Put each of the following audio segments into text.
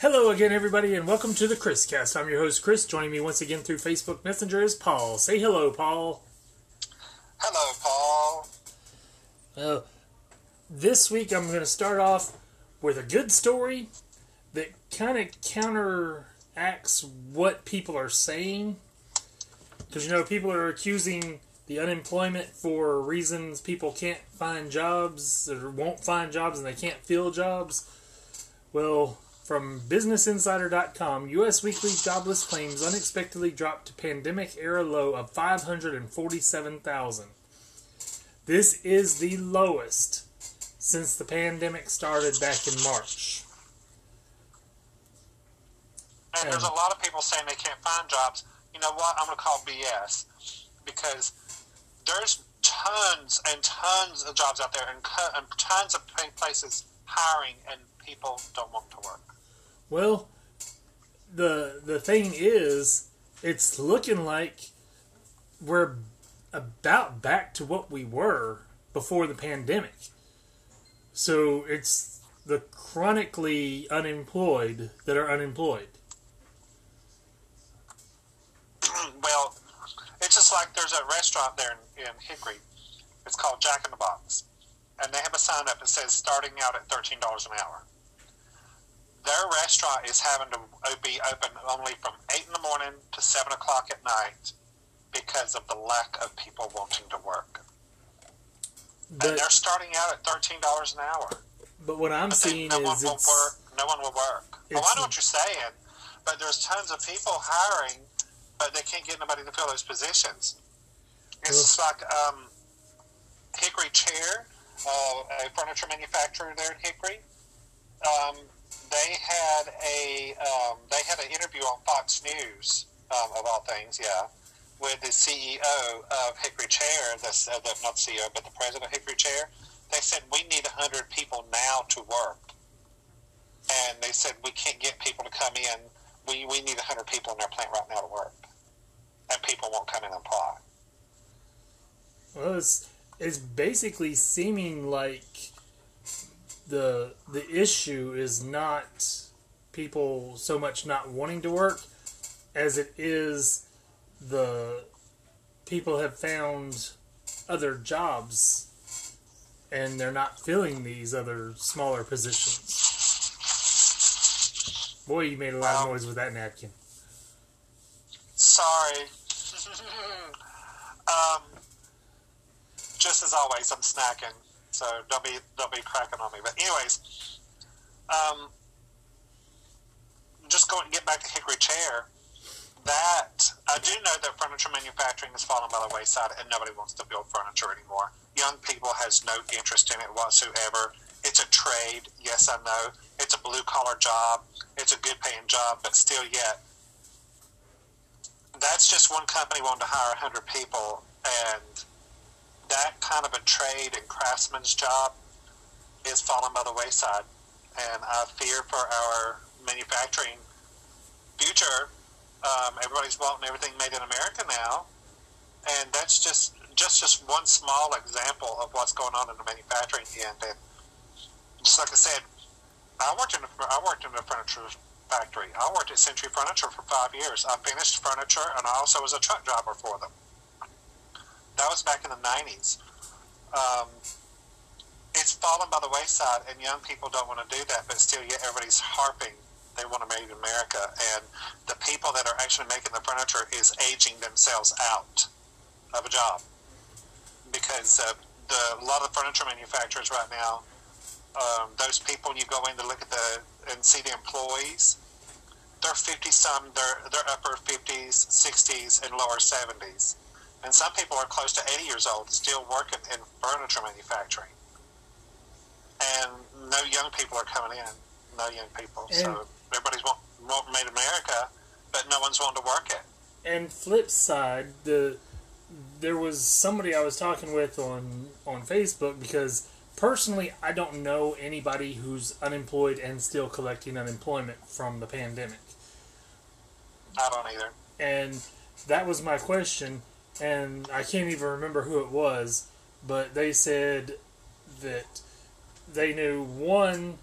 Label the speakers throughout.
Speaker 1: Hello again, everybody, and welcome to the Chris Cast. I'm your host, Chris. Joining me once again through Facebook Messenger is Paul. Say hello, Paul.
Speaker 2: Hello, Paul.
Speaker 1: Uh, this week, I'm going to start off with a good story that kind of counteracts what people are saying. Because, you know, people are accusing the unemployment for reasons people can't find jobs or won't find jobs and they can't fill jobs. Well, from BusinessInsider.com, U.S. weekly jobless claims unexpectedly dropped to pandemic era low of 547,000. This is the lowest since the pandemic started back in March.
Speaker 2: And there's a lot of people saying they can't find jobs. You know what? I'm going to call BS because there's tons and tons of jobs out there and, and tons of places hiring and people don't want to work.
Speaker 1: Well, the the thing is, it's looking like we're about back to what we were before the pandemic. So it's the chronically unemployed that are unemployed.
Speaker 2: Mm, well, it's just like there's a restaurant there in, in Hickory. It's called Jack in the Box. And they have a sign up that says starting out at $13 an hour their restaurant is having to be open only from 8 in the morning to 7 o'clock at night because of the lack of people wanting to work. But, and they're starting out at $13 an hour.
Speaker 1: But what I'm seeing
Speaker 2: no
Speaker 1: is
Speaker 2: one will work. No one will work. Well, I know what you're saying, but there's tons of people hiring, but they can't get anybody to fill those positions. It's well, like um, Hickory Chair, uh, a furniture manufacturer there in Hickory. Um, they had a um, they had an interview on Fox News um, of all things, yeah, with the CEO of Hickory Chair, the, uh, the not CEO but the president of Hickory Chair. They said we need hundred people now to work, and they said we can't get people to come in. We we need hundred people in their plant right now to work, and people won't come in and apply.
Speaker 1: Well, it's it's basically seeming like the the issue is not people so much not wanting to work as it is the people have found other jobs and they're not filling these other smaller positions. Boy, you made a lot of noise with that napkin.
Speaker 2: Sorry. um, just as always, I'm snacking. So don't be don't be cracking on me. But anyways, um, just going to get back to Hickory Chair. That I do know that furniture manufacturing has fallen by the wayside, and nobody wants to build furniture anymore. Young people has no interest in it whatsoever. It's a trade, yes, I know. It's a blue collar job. It's a good paying job, but still, yet, that's just one company wanting to hire hundred people, and that kind of a trade and craftsman's job is falling by the wayside. And I fear for our manufacturing future. Um, everybody's wanting everything made in America now, and that's just just just one small example of what's going on in the manufacturing end. And just like I said, I worked in a, I worked in a furniture factory. I worked at Century Furniture for five years. I finished furniture, and I also was a truck driver for them. That was back in the 90s. Um, it's fallen by the wayside, and young people don't want to do that, but still, yet everybody's harping they want to make in America. And the people that are actually making the furniture is aging themselves out of a job because uh, the, a lot of the furniture manufacturers right now, um, those people you go in to look at the and see the employees, they're 50 some, they're, they're upper 50s, 60s, and lower 70s. And some people are close to 80 years old still working in furniture manufacturing. And no young people are coming in. No young people. And so everybody's want, want made America, but no one's wanting to work it.
Speaker 1: And flip side, the there was somebody I was talking with on on Facebook because personally I don't know anybody who's unemployed and still collecting unemployment from the pandemic.
Speaker 2: I don't either.
Speaker 1: And that was my question and I can't even remember who it was, but they said that they knew one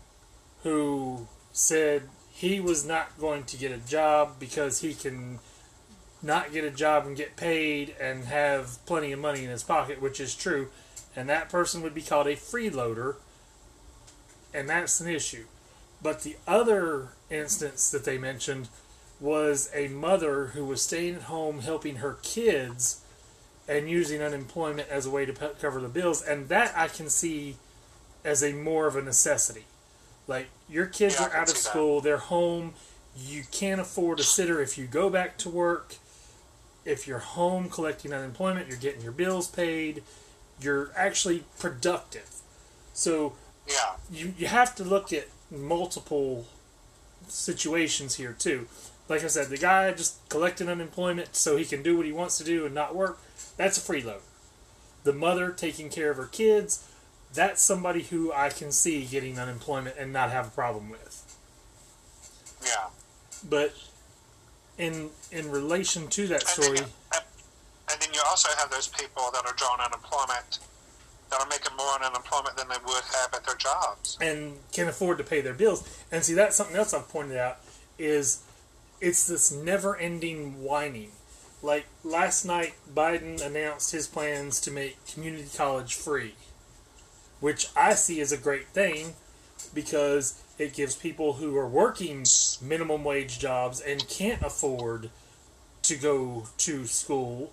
Speaker 1: who said he was not going to get a job because he can not get a job and get paid and have plenty of money in his pocket, which is true. And that person would be called a freeloader, and that's an issue. But the other instance that they mentioned was a mother who was staying at home helping her kids and using unemployment as a way to pe- cover the bills, and that I can see as a more of a necessity. Like your kids
Speaker 2: Yeah,
Speaker 1: are out of
Speaker 2: see that.
Speaker 1: school, they're home, you can't afford a sitter if you go back to work. If you're home collecting unemployment, you're getting your bills paid, you're actually productive. So
Speaker 2: Yeah.
Speaker 1: you, you have to look at multiple situations here too. Like I said, the guy just collecting unemployment so he can do what he wants to do and not work, that's a freeloader. The mother taking care of her kids, that's somebody who I can see getting unemployment and not have a problem with.
Speaker 2: Yeah.
Speaker 1: But in in relation to that
Speaker 2: And
Speaker 1: story,
Speaker 2: then, and, and then you also have those people that are drawing unemployment that are making more on unemployment than they would have at their jobs.
Speaker 1: and can afford to pay their bills. And see, that's something else I've pointed out is it's this never-ending whining. Like last night, Biden announced his plans to make community college free, which I see as a great thing because it gives people who are working minimum wage jobs and can't afford to go to school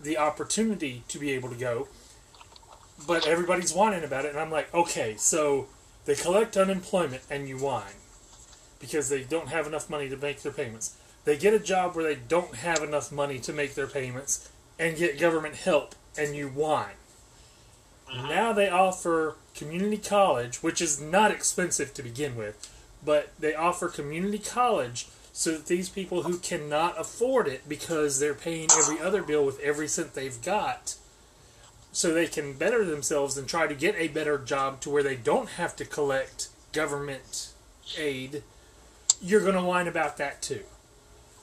Speaker 1: the opportunity to be able to go but everybody's whining about it, and I'm like, okay, so they collect unemployment and you whine because they don't have enough money to make their payments. They get a job where they don't have enough money to make their payments and get government help, and you whine. Mm-hmm. Now they offer community college, which is not expensive to begin with, but they offer community college so that these people who cannot afford it because they're paying every other bill with every cent they've got so they can better themselves and try to get a better job to where they don't have to collect government aid, you're going to whine about that too.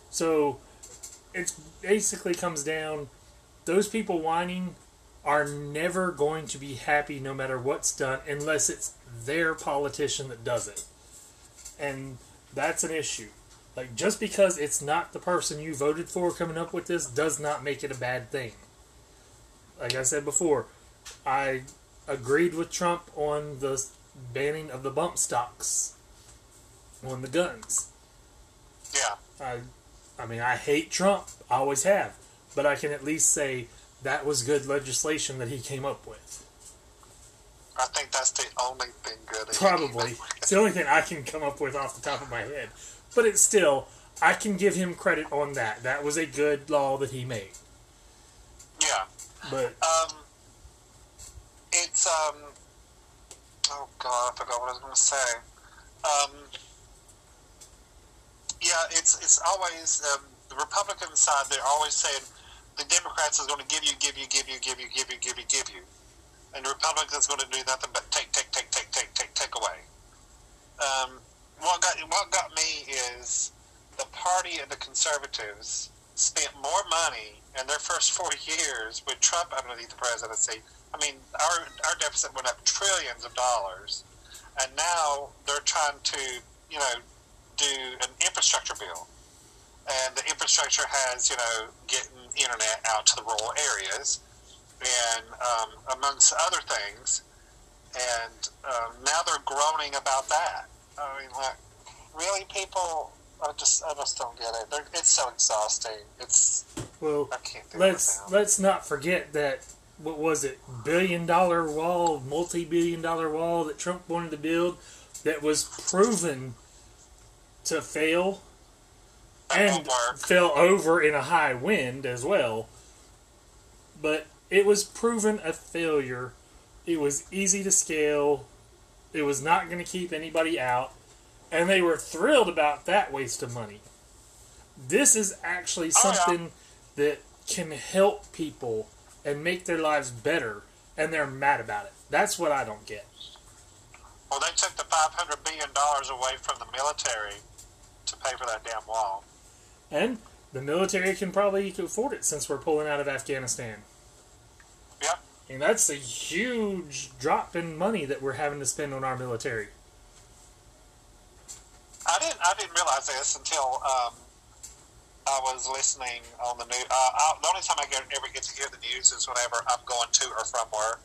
Speaker 1: So it basically comes down those people whining are never going to be happy no matter what's done unless it's their politician that does it. And that's an issue. Like just because it's not the person you voted for coming up with this does not make it a bad thing like I said before, I agreed with Trump on the banning of the bump stocks on the guns.
Speaker 2: Yeah.
Speaker 1: I, I mean, I hate Trump. I always have, but I can at least say that was good legislation that he came up with.
Speaker 2: I think that's the only thing good.
Speaker 1: Probably
Speaker 2: came up with.
Speaker 1: it's the only thing I can come up with off the top of my head. But it's still, I can give him credit on that. That was a good law that he made.
Speaker 2: Yeah.
Speaker 1: But
Speaker 2: Um, it's um. Oh God, I forgot what I was going to say. Um, yeah, it's it's always um, the Republican side. They're always saying the Democrats is going to give you, give you, give you, give you, give you, give you, give you, and the Republicans going to do nothing but take, take, take, take, take, take, take away. Um, what got what got me is the party and the conservatives spent more money in their first four years with Trump underneath the presidency. I mean, our our deficit went up trillions of dollars, and now they're trying to, you know, do an infrastructure bill, and the infrastructure has, you know, getting internet out to the rural areas, and um, amongst other things, and um, now they're groaning about that. I mean, like, really, people. I just, I just don't get it. They're, it's so exhausting. It's,
Speaker 1: well,
Speaker 2: I can't do
Speaker 1: let's let's not forget that what was it billion dollar wall multi billion dollar wall that Trump wanted to build that was proven to fail and fell over in a high wind as well. But it was proven a failure. It was easy to scale. It was not going to keep anybody out. And they were thrilled about that waste of money. This is actually
Speaker 2: Oh, yeah.
Speaker 1: something that can help people and make their lives better and they're mad about it. That's what i don't get.
Speaker 2: Well, they took the five hundred billion dollars away from the military to pay for that damn wall.
Speaker 1: and the military can probably afford it since we're pulling out of afghanistan
Speaker 2: Yep.
Speaker 1: and that's a huge drop in money that we're having to spend on our military
Speaker 2: I didn't. I didn't realize this until um, I was listening on the news. Uh, I, the only time I get, ever get to hear the news is whenever I'm going to or from work,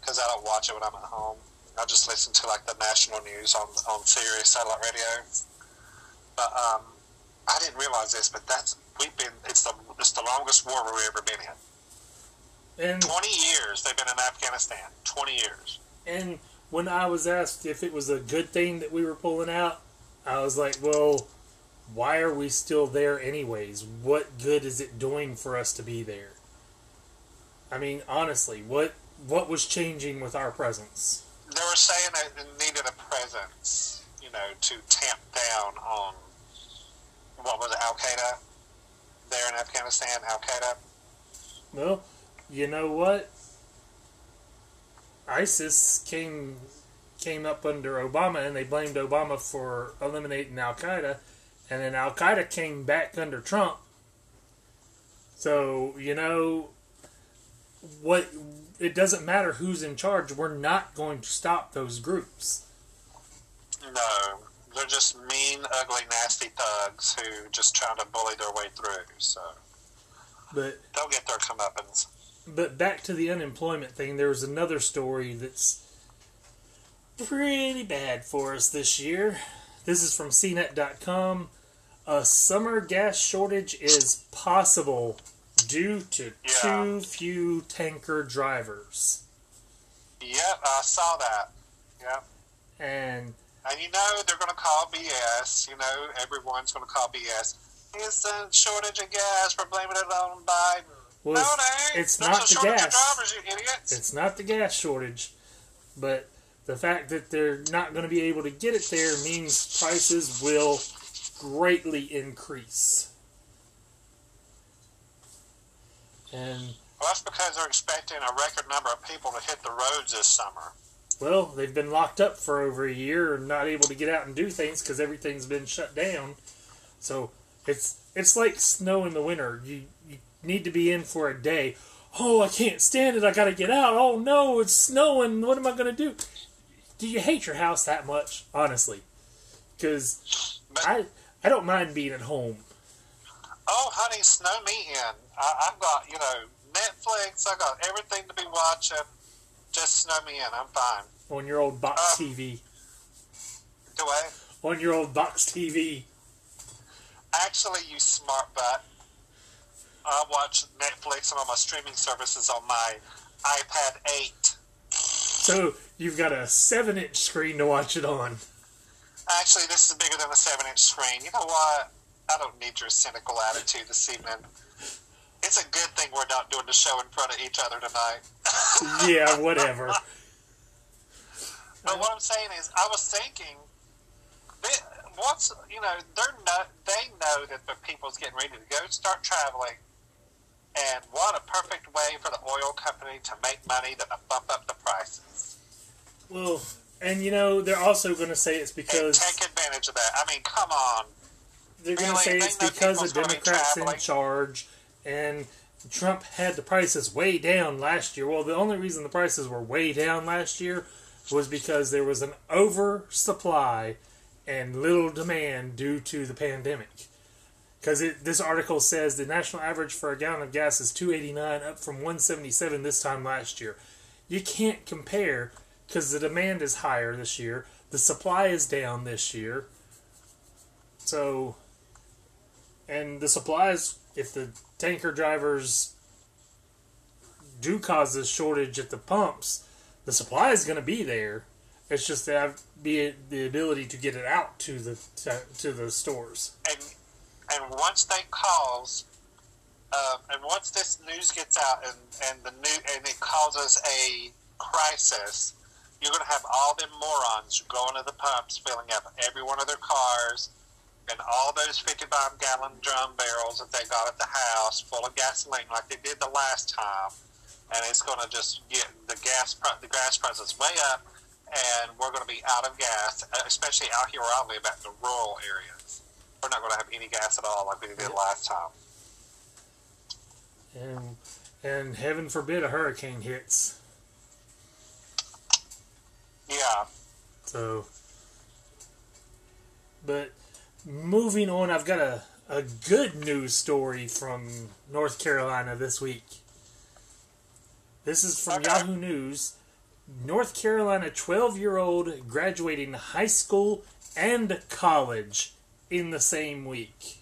Speaker 2: because I don't watch it when I'm at home. I just listen to like the national news on on Sirius satellite radio. But um, I didn't realize this, but that's we've been. It's the it's the longest war we've ever been in.
Speaker 1: And
Speaker 2: Twenty years they've been in Afghanistan. Twenty years.
Speaker 1: and when I was asked if it was a good thing that we were pulling out, I was like, well, why are we still there anyways? What good is it doing for us to be there? I mean, honestly, what what was changing with our presence?
Speaker 2: They were saying that it needed a presence, you know, to tamp down on what was it, Al Qaeda there in Afghanistan. Al Qaeda.
Speaker 1: Well, you know what? ISIS came came up under Obama, and they blamed Obama for eliminating Al Qaeda, and then Al Qaeda came back under Trump. So you know what? It doesn't matter who's in charge. We're not going to stop those groups.
Speaker 2: No, they're just mean, ugly, nasty thugs who just trying to bully their way through. So
Speaker 1: But
Speaker 2: they'll get their comeuppance.
Speaker 1: But back to the unemployment thing, there was another story that's pretty bad for us this year. This is from CNET.com. A summer gas shortage is possible due to
Speaker 2: Yeah.
Speaker 1: too few tanker drivers.
Speaker 2: Yep, I saw that. Yep.
Speaker 1: And
Speaker 2: And you know they're going to call BS. You know everyone's going to call BS. It's a shortage of gas. We're blaming it on Biden.
Speaker 1: well,
Speaker 2: no,
Speaker 1: it's,
Speaker 2: it
Speaker 1: it's
Speaker 2: There's
Speaker 1: not the gas.
Speaker 2: drivers, you idiots.
Speaker 1: It's not the gas shortage, but the fact that they're not going to be able to get it there means prices will greatly increase. And
Speaker 2: well, that's because they're expecting a record number of people to hit the roads this summer.
Speaker 1: Well, they've been locked up for over a year and not able to get out and do things because everything's been shut down. So it's it's like snow in the winter. You you need to be in for a day. Oh, I can't stand it. I got to get out. Oh no, it's snowing. What am I going to do? Do you hate your house that much, honestly? Because I I don't mind being at home.
Speaker 2: oh, honey, snow me in. I, I've got you know Netflix. I got everything to be watching. Just snow me in. I'm fine.
Speaker 1: on your old box
Speaker 2: Uh.
Speaker 1: TV.
Speaker 2: Do I?
Speaker 1: On your old box TV.
Speaker 2: Actually, you smart butt. I watch Netflix and all my streaming services on my iPad 8.
Speaker 1: So you've got a seven inch screen to watch it on.
Speaker 2: Actually, this is bigger than a 7 inch screen. You know what? I don't need your cynical attitude this evening. It's a good thing we're not doing the show in front of each other tonight.
Speaker 1: Yeah, whatever.
Speaker 2: But what I'm saying is, I was thinking, what's you know, they're not, they know that the people's getting ready to go start traveling, and what a perfect way for the oil company to make money than to bump up the prices
Speaker 1: Well, and you know they're also going to say it's
Speaker 2: and
Speaker 1: because
Speaker 2: take advantage of that. I mean, come on,
Speaker 1: they're going to
Speaker 2: really?
Speaker 1: say it's because the
Speaker 2: gonna be
Speaker 1: Democrats in charge and Trump had the prices way down last year. Well, the only reason the prices were way down last year was because there was an oversupply and little demand due to the pandemic. Because this article says the national average for a gallon of gas is 289, up from 177 this time last year. You can't compare because the demand is higher this year, the supply is down this year. So, and the supplies, if the tanker drivers do cause this shortage at the pumps, the supply is going to be there. It's just to have be the ability to get it out to the to, the stores.
Speaker 2: and and once they cause, um, and once this news gets out and and the new and it causes a crisis, you're going to have all them morons going to the pumps, filling up every one of their cars, and all those 55 gallon drum barrels that they got at the house full of gasoline, like they did the last time, and it's going to just get the gas the gas prices way up. And we're going to be out of gas, especially out here where I live, at the rural areas we're not going to have any gas at all like we did last time.
Speaker 1: And and heaven forbid a hurricane hits.
Speaker 2: Yeah,
Speaker 1: So, but moving on, I've got a, a good news story from North Carolina this week. This is from
Speaker 2: Okay.
Speaker 1: Yahoo News. North Carolina 12 year old graduating high school and college in the same week.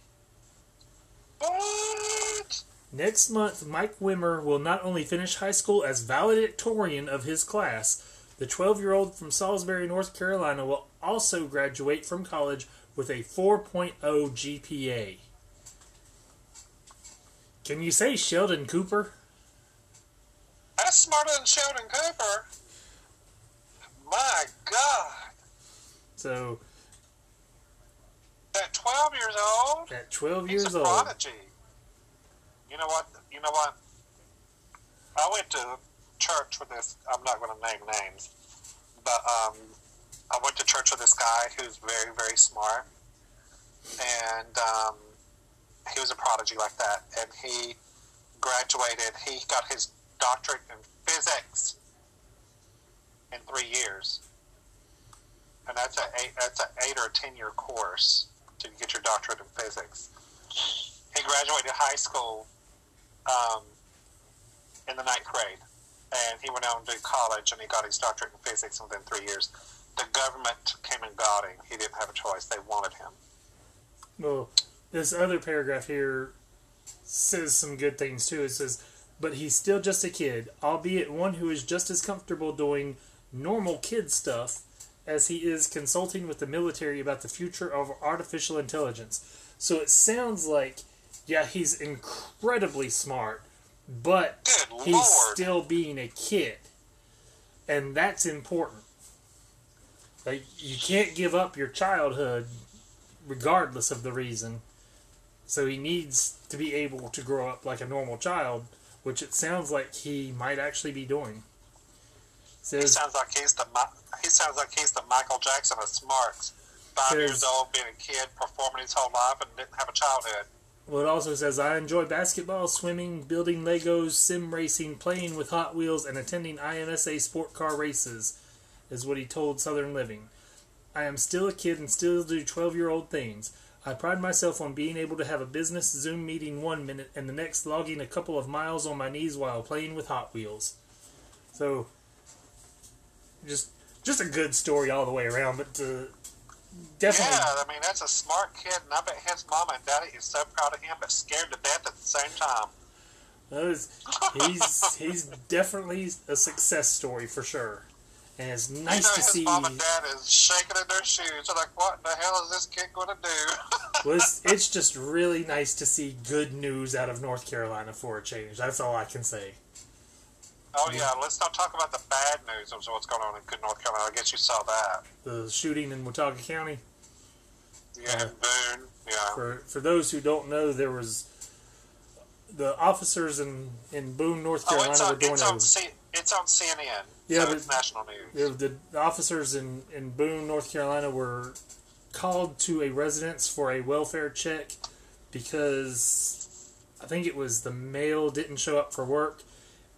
Speaker 2: What?
Speaker 1: Next month, Mike Wimmer will not only finish high school as valedictorian of his class, the 12 year old from Salisbury, North Carolina will also graduate from college with a 4.0 GPA. Can you say Sheldon Cooper?
Speaker 2: That's smarter than Sheldon Cooper. My God.
Speaker 1: So,
Speaker 2: At 12 years old,
Speaker 1: at 12
Speaker 2: he's
Speaker 1: years old,
Speaker 2: prodigy. You know what? You know what? I went to church with this. I'm not going to name names, but um, I went to church with this guy who's very, very smart, and um, he was a prodigy like that. And he graduated. He got his doctorate in physics in three years, and that's eight, an eight or a ten year course to get your doctorate in physics. He graduated high school um, in the ninth grade, and he went on to college and he got his doctorate in physics within three years. The government came and got him. He didn't have a choice. They wanted him.
Speaker 1: well, this other paragraph here says some good things too. It says, but he's still just a kid, albeit one who is just as comfortable doing normal kid stuff as he is consulting with the military about the future of artificial intelligence. So it sounds like, yeah, he's incredibly smart, but
Speaker 2: Good
Speaker 1: he's
Speaker 2: Lord.
Speaker 1: still being a kid. And that's important. Like, you can't give up your childhood regardless of the reason. So he needs to be able to grow up like a normal child, which it sounds like he might actually be doing.
Speaker 2: He sounds like he's the he sounds like he's the Michael Jackson of smarts. Five
Speaker 1: Says-
Speaker 2: years old, being a kid, performing his whole life, and didn't have a childhood.
Speaker 1: Well, it also says, I enjoy basketball, swimming, building Legos, sim racing, playing with Hot Wheels, and attending IMSA sport car races, is what he told Southern Living. I am still a kid and still do 12 year old things. I pride myself on being able to have a business Zoom meeting one minute and the next logging a couple of miles on my knees while playing with Hot Wheels. So, just just a good story all the way around, but uh, definitely
Speaker 2: Yeah, I mean that's a smart kid, and I bet his mama and daddy is so proud of him, but scared to death at the same time.
Speaker 1: That is, he's he's definitely a success story for sure, and it's
Speaker 2: you
Speaker 1: nice
Speaker 2: know,
Speaker 1: to
Speaker 2: his
Speaker 1: see.
Speaker 2: mom and dad is shaking in their shoes. They're like, "What in the hell is this kid going to do?"
Speaker 1: well, it's, it's just really nice to see good news out of North Carolina for a change. That's all I can say.
Speaker 2: oh yeah, let's not talk about the bad news of what's going on in good North Carolina. I guess you saw that.
Speaker 1: The shooting in Watauga County.
Speaker 2: Yeah, uh, Boone. Yeah.
Speaker 1: For for those who don't know, there was the officers in in Boone, North
Speaker 2: Oh,
Speaker 1: Carolina, were doing
Speaker 2: it's on, C, it's on CNN.
Speaker 1: Yeah,
Speaker 2: so
Speaker 1: but-
Speaker 2: it's national news.
Speaker 1: the, the officers in, in Boone, North Carolina were called to a residence for a welfare check because I think it was the mail didn't show up for work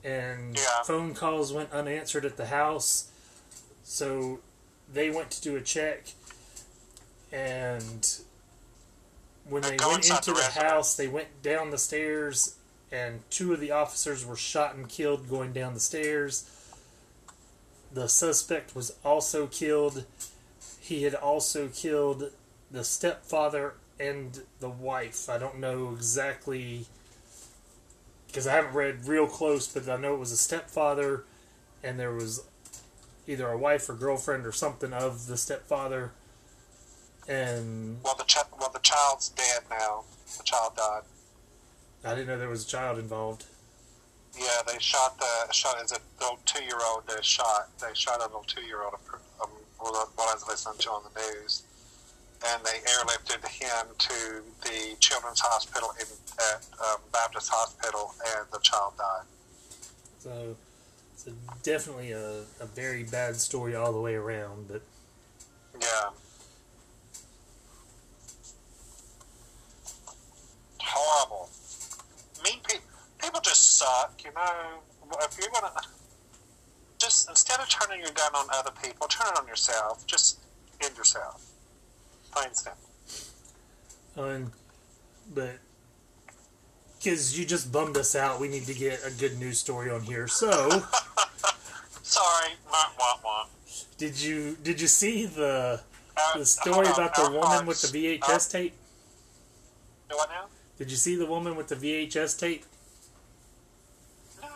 Speaker 1: and
Speaker 2: Yeah.
Speaker 1: phone calls went unanswered at the house. So they went to do a check and when
Speaker 2: They
Speaker 1: went into
Speaker 2: the
Speaker 1: the house, they went down the stairs and two of the officers were shot and killed going down the stairs. The suspect was also killed. He had also killed the stepfather and the wife. I don't know exactly because I haven't read real close, but I know it was a stepfather and there was either a wife or girlfriend or something of the stepfather. And
Speaker 2: Well, the ch- well the child's dead now. The child died.
Speaker 1: I didn't know there was a child involved.
Speaker 2: Yeah, they shot the shot as a little two year old. They shot they shot a little two year old. Um, what I was listening to on the news, and they airlifted him to the children's hospital in at um, Baptist Hospital, and the child died.
Speaker 1: So it's a, definitely a, a very bad story all the way around. But
Speaker 2: Yeah. Horrible. Mean people. People just suck, you know. If you're gonna, just instead of turning your gun on other people, turn it on yourself. Just end yourself. Plain simple.
Speaker 1: Um, but because you just bummed us out, we need to get a good news story on here. So,
Speaker 2: Sorry. Wah, wah, wah.
Speaker 1: did you did you see the
Speaker 2: Uh,
Speaker 1: the story
Speaker 2: on,
Speaker 1: about the woman with the VHS
Speaker 2: our-
Speaker 1: tape?
Speaker 2: What now?
Speaker 1: Did you see the woman with the VHS tape?
Speaker 2: No.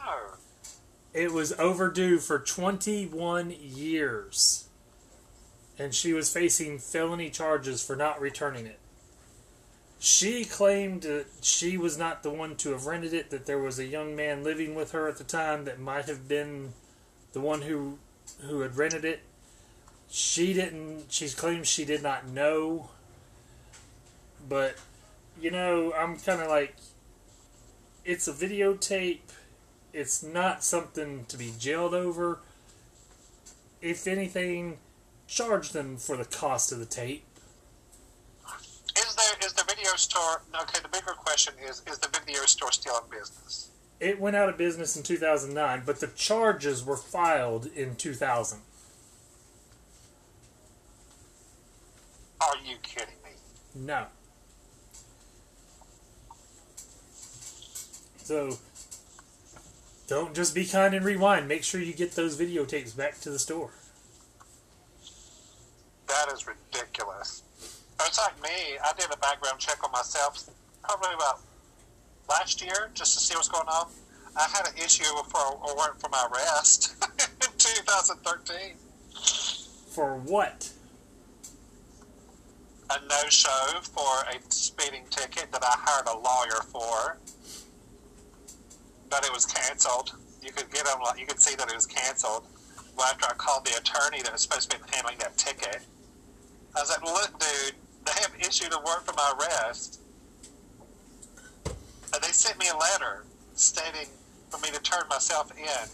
Speaker 1: It was overdue for 21 years. And she was facing felony charges for not returning it. She claimed that she was not the one to have rented it, that there was a young man living with her at the time that might have been the one who who had rented it. She didn't she claims she did not know. But you know, I'm kind of like it's a videotape it's not something to be jailed over. If anything, charge them for the cost of the tape.
Speaker 2: Is there is the video store? Okay. The bigger question is: Is the video store still in business?
Speaker 1: It went out of business in 2009, but the charges were filed in 2000.
Speaker 2: Are you kidding me?
Speaker 1: No. So, don't just be kind and rewind. Make sure you get those videotapes back to the store.
Speaker 2: That is ridiculous. It's like me. I did a background check on myself probably about last year just to see what's going on. I had an issue for a warrant for my arrest in 2013.
Speaker 1: For what?
Speaker 2: A no-show for a speeding ticket that I hired a lawyer for, but it was canceled. You could get them. You could see that it was canceled. Well, after I called the attorney that was supposed to be handling that ticket, I was like, "Look, dude, they have issued a warrant for my arrest." And they sent me a letter stating for me to turn myself in.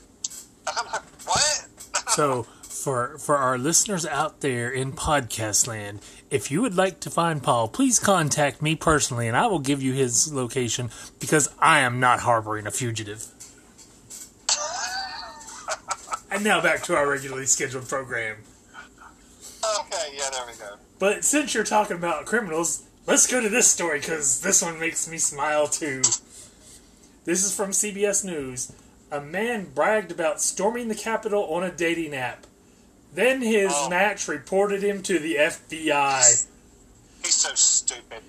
Speaker 2: I'm like, "What?"
Speaker 1: So, for for our listeners out there in podcast land, if you would like to find Paul, please contact me personally, and I will give you his location because I am not harboring a fugitive. and now back to our regularly scheduled program.
Speaker 2: okay, yeah, there we go.
Speaker 1: But since you're talking about criminals, let's go to this story because this one makes me smile too. This is from CBS News. A man bragged about storming the Capitol on a dating app. Then his
Speaker 2: Oh.
Speaker 1: match reported him to the FBI.
Speaker 2: He's so stupid.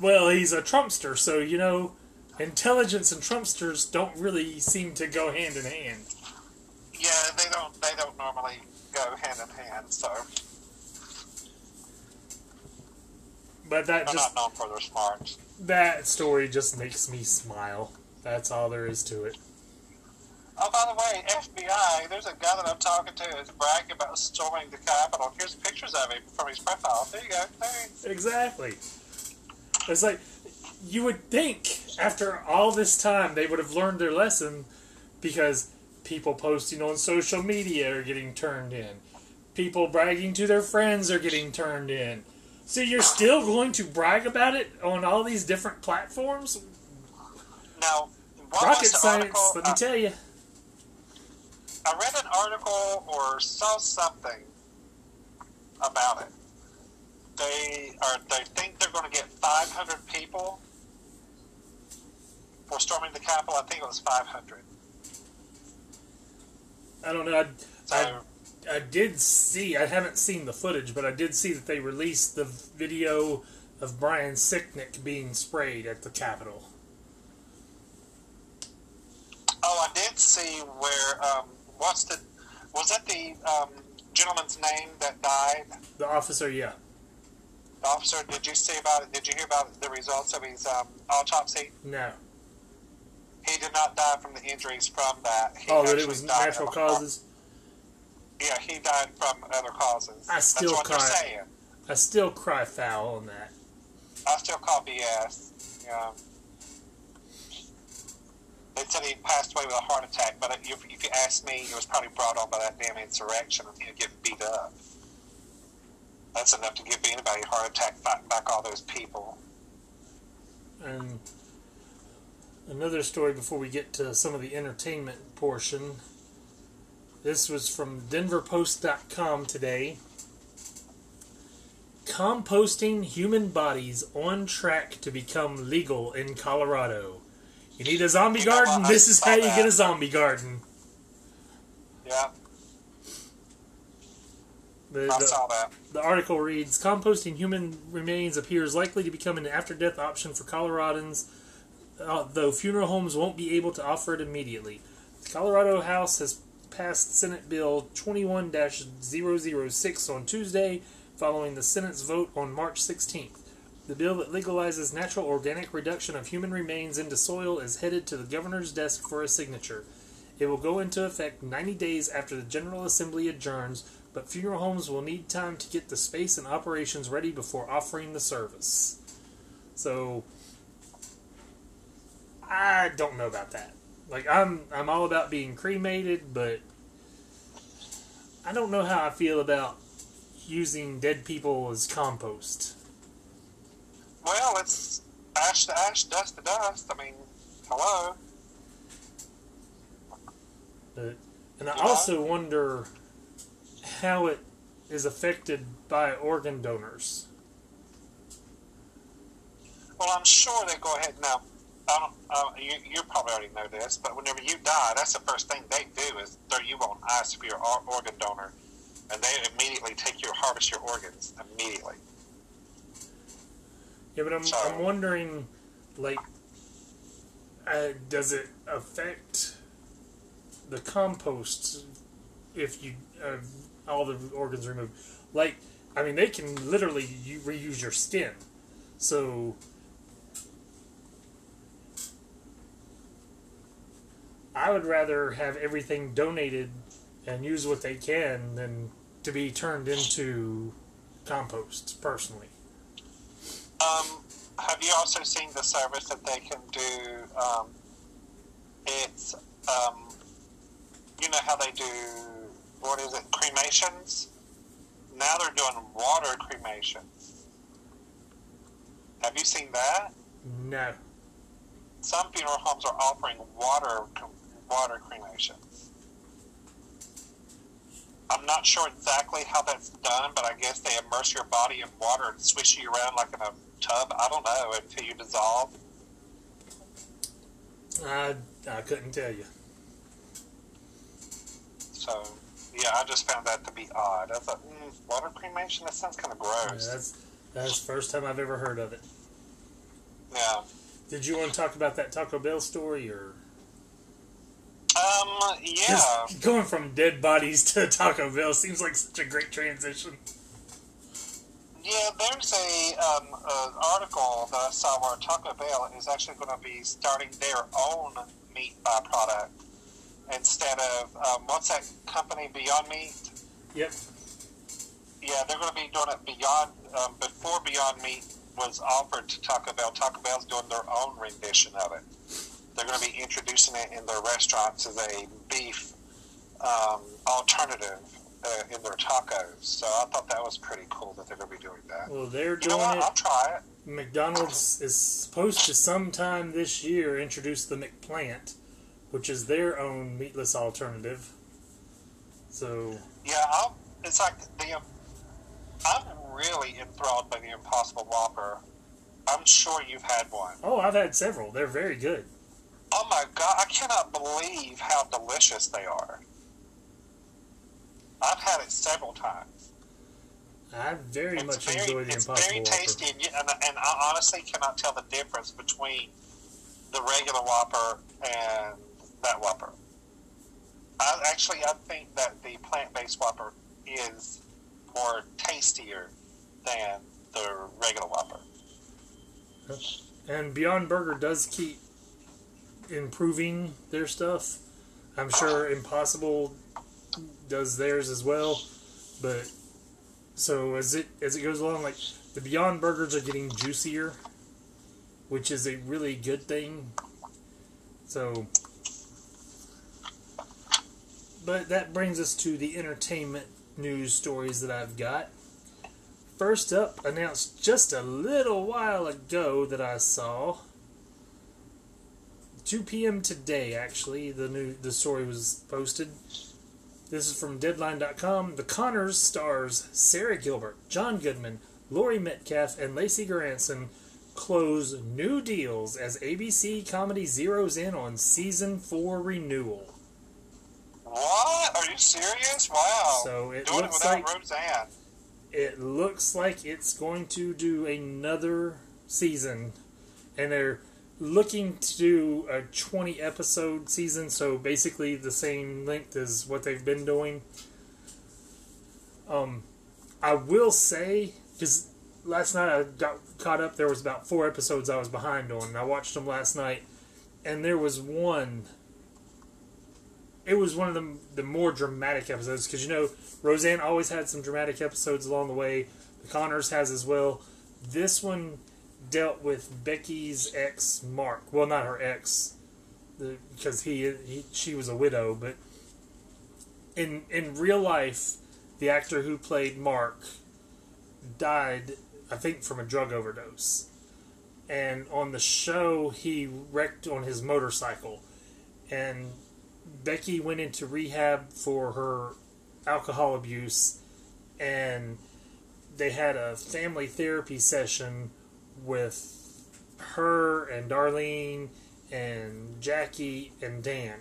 Speaker 1: Well, he's a Trumpster, so you know, intelligence and Trumpsters don't really seem to go hand in hand.
Speaker 2: Yeah, they don't. They don't normally go hand in hand. So
Speaker 1: But that
Speaker 2: they're
Speaker 1: just
Speaker 2: not known for their smarts.
Speaker 1: that story just makes me smile. That's all there is to it.
Speaker 2: Oh, by the way, FBI. There's a guy that I'm talking to who's bragging about storming the Capitol. Here's pictures of him from his profile. There you go. Thanks.
Speaker 1: Exactly. It's like you would think after all this time they would have learned their lesson because people posting on social media are getting turned in. People bragging to their friends are getting turned in. So you're still going to brag about it on all these different platforms?
Speaker 2: Now,
Speaker 1: Rocket science,
Speaker 2: article?
Speaker 1: let me
Speaker 2: I,
Speaker 1: tell you.
Speaker 2: I read an article or saw something about it. They are. They think they're going to get 500 people for storming the Capitol. I think it was 500.
Speaker 1: I don't know. I,
Speaker 2: So.
Speaker 1: I, I did see, I haven't seen the footage, but I did see that they released the video of Brian Sicknick being sprayed at the Capitol.
Speaker 2: Oh, I did see where. Um, what's the? Was that the um, gentleman's name that died?
Speaker 1: The officer, yeah.
Speaker 2: The officer. Did you see about it? Did you hear about the results of his um, autopsy?
Speaker 1: No.
Speaker 2: He did not die from the injuries from that. He
Speaker 1: Oh, that it was natural causes?
Speaker 2: Yeah, he died from other causes.
Speaker 1: I still
Speaker 2: That's what
Speaker 1: cry. I still cry foul on that.
Speaker 2: I still call BS. Yeah. They said he passed away with a heart attack, but if, if you ask me, it was probably brought on by that damn insurrection and him getting beat up. That's enough to give anybody a heart attack fighting back all those people.
Speaker 1: And another story before we get to some of the entertainment portion. This was from DenverPost.com today. composting human bodies on track to become legal in Colorado. You need a zombie garden?
Speaker 2: what?
Speaker 1: This is how you get a zombie garden.
Speaker 2: Yeah,
Speaker 1: The,
Speaker 2: I
Speaker 1: the-. The article reads Composting human remains appears likely to become an after death option for Coloradans, uh, though funeral homes won't be able to offer it immediately. The Colorado House has passed Senate Bill 21 006 on Tuesday, following the Senate's vote on March 16th. The bill that legalizes natural organic reduction of human remains into soil is headed to the governor's desk for a signature. It will go into effect 90 days after the General Assembly adjourns, but funeral homes will need time to get the space and operations ready before offering the service. So I don't know about that. Like I'm I'm all about being cremated, but I don't know how I feel about using dead people as compost.
Speaker 2: Well, it's ash to ash, dust to dust. I mean, hello.
Speaker 1: But, and I
Speaker 2: Yeah.
Speaker 1: also wonder how it is affected by organ donors.
Speaker 2: Well, I'm sure they go ahead now. I uh, you, you probably already know this, but whenever you die, that's the first thing they do is throw you on ice for your or- organ donor, and they immediately take your harvest your organs immediately.
Speaker 1: Yeah, but I'm,
Speaker 2: So-
Speaker 1: I'm wondering, like, uh, does it affect the compost if you uh, all the organs removed? Like, I mean, they can literally you reuse your skin, so. I would rather have everything donated and use what they can than to be turned into compost, personally.
Speaker 2: Um, have you also seen the service that they can do? Um, it's, um, you know how they do, what is it, cremations? Now they're doing water cremations. Have you seen that?
Speaker 1: No.
Speaker 2: Some funeral homes are offering water water cremations. I'm not sure exactly how that's done, but I guess they immerse your body in water and swish you around like in a tub. I don't know until you dissolve.
Speaker 1: I, I couldn't tell you.
Speaker 2: So, yeah, I just found that to be odd. I thought, mm, water cremation? That sounds kind of
Speaker 1: Yeah,
Speaker 2: gross.
Speaker 1: that's that's the first time I've ever heard of it.
Speaker 2: Yeah.
Speaker 1: Did you want to talk about that Taco Bell story or
Speaker 2: Um, yeah.
Speaker 1: Going from dead bodies to Taco Bell seems like such a great transition.
Speaker 2: Yeah, there's a um, an article that I saw where Taco Bell is actually going to be starting their own meat byproduct instead of um, what's that company Beyond Meat?
Speaker 1: Yep.
Speaker 2: Yeah, they're going to be doing it beyond um, before Beyond Meat was offered to Taco Bell. Taco Bell's doing their own rendition of it. They're going to be introducing it in their restaurants as a beef um, alternative uh, in their tacos. So I thought that was pretty cool that they're going to be doing that.
Speaker 1: Well, they're
Speaker 2: You know
Speaker 1: doing
Speaker 2: what?
Speaker 1: it.
Speaker 2: I'll try it.
Speaker 1: McDonald's is supposed to sometime this year introduce the McPlant, which is their own meatless alternative. So
Speaker 2: Yeah, I'll, it's like the. I'm really enthralled by the Impossible Whopper. I'm sure you've had one.
Speaker 1: Oh, I've had several. They're very good.
Speaker 2: Oh my god, I cannot believe how delicious they are. I've had it several times.
Speaker 1: I very
Speaker 2: It's
Speaker 1: much
Speaker 2: very,
Speaker 1: enjoy the
Speaker 2: it's
Speaker 1: Impossible
Speaker 2: very tasty, and, you, and, and I honestly cannot tell the difference between the regular Whopper and that Whopper. I, actually, I think that the plant-based Whopper is more tastier than the regular Whopper.
Speaker 1: And Beyond Burger does keep improving their stuff. I'm sure uh-huh. Impossible does theirs as well. But so as it as it goes along, like the Beyond Burgers are getting juicier, which is a really good thing. So but that brings us to the entertainment news stories that I've got. First up, announced just a little while ago that I saw. 2 p.m. today, actually, the new the story was posted. This is from Deadline.com. The Connors stars Sara Gilbert, John Goodman, Laurie Metcalf, and Lecy Goranson close new deals as ABC Comedy zeroes in on season four renewal.
Speaker 2: What? Are you serious? Wow.
Speaker 1: So it
Speaker 2: Doing it
Speaker 1: looks
Speaker 2: without
Speaker 1: like
Speaker 2: Roseanne.
Speaker 1: it looks like it's going to do another season, and they're looking to do a 20 episode season, so basically the same length as what they've been doing. Um, I will say because last night I got caught up. There was about four episodes I was behind on, and I watched them last night, and there was one. It was one of the the more dramatic episodes because you know Roseanne always had some dramatic episodes along the way. The Connors has as well. This one dealt with Becky's ex Mark. Well, not her ex, because he, he she was a widow. But in in real life, the actor who played Mark died, I think, from a drug overdose. And on the show, he wrecked on his motorcycle, and Becky went into rehab for her alcohol abuse, and they had a family therapy session with her and Darlene and Jackie and Dan.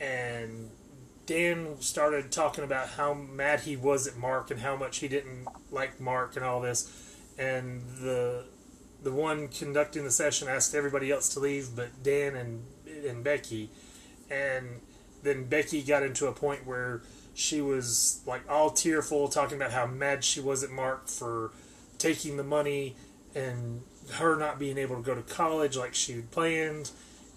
Speaker 1: And Dan started talking about how mad he was at Mark and how much he didn't like Mark and all this. And the the one conducting the session asked everybody else to leave but Dan and and Becky. And then Becky got into a point where she was like all tearful talking about how mad she was at Mark for taking the money and her not being able to go to college like she had planned,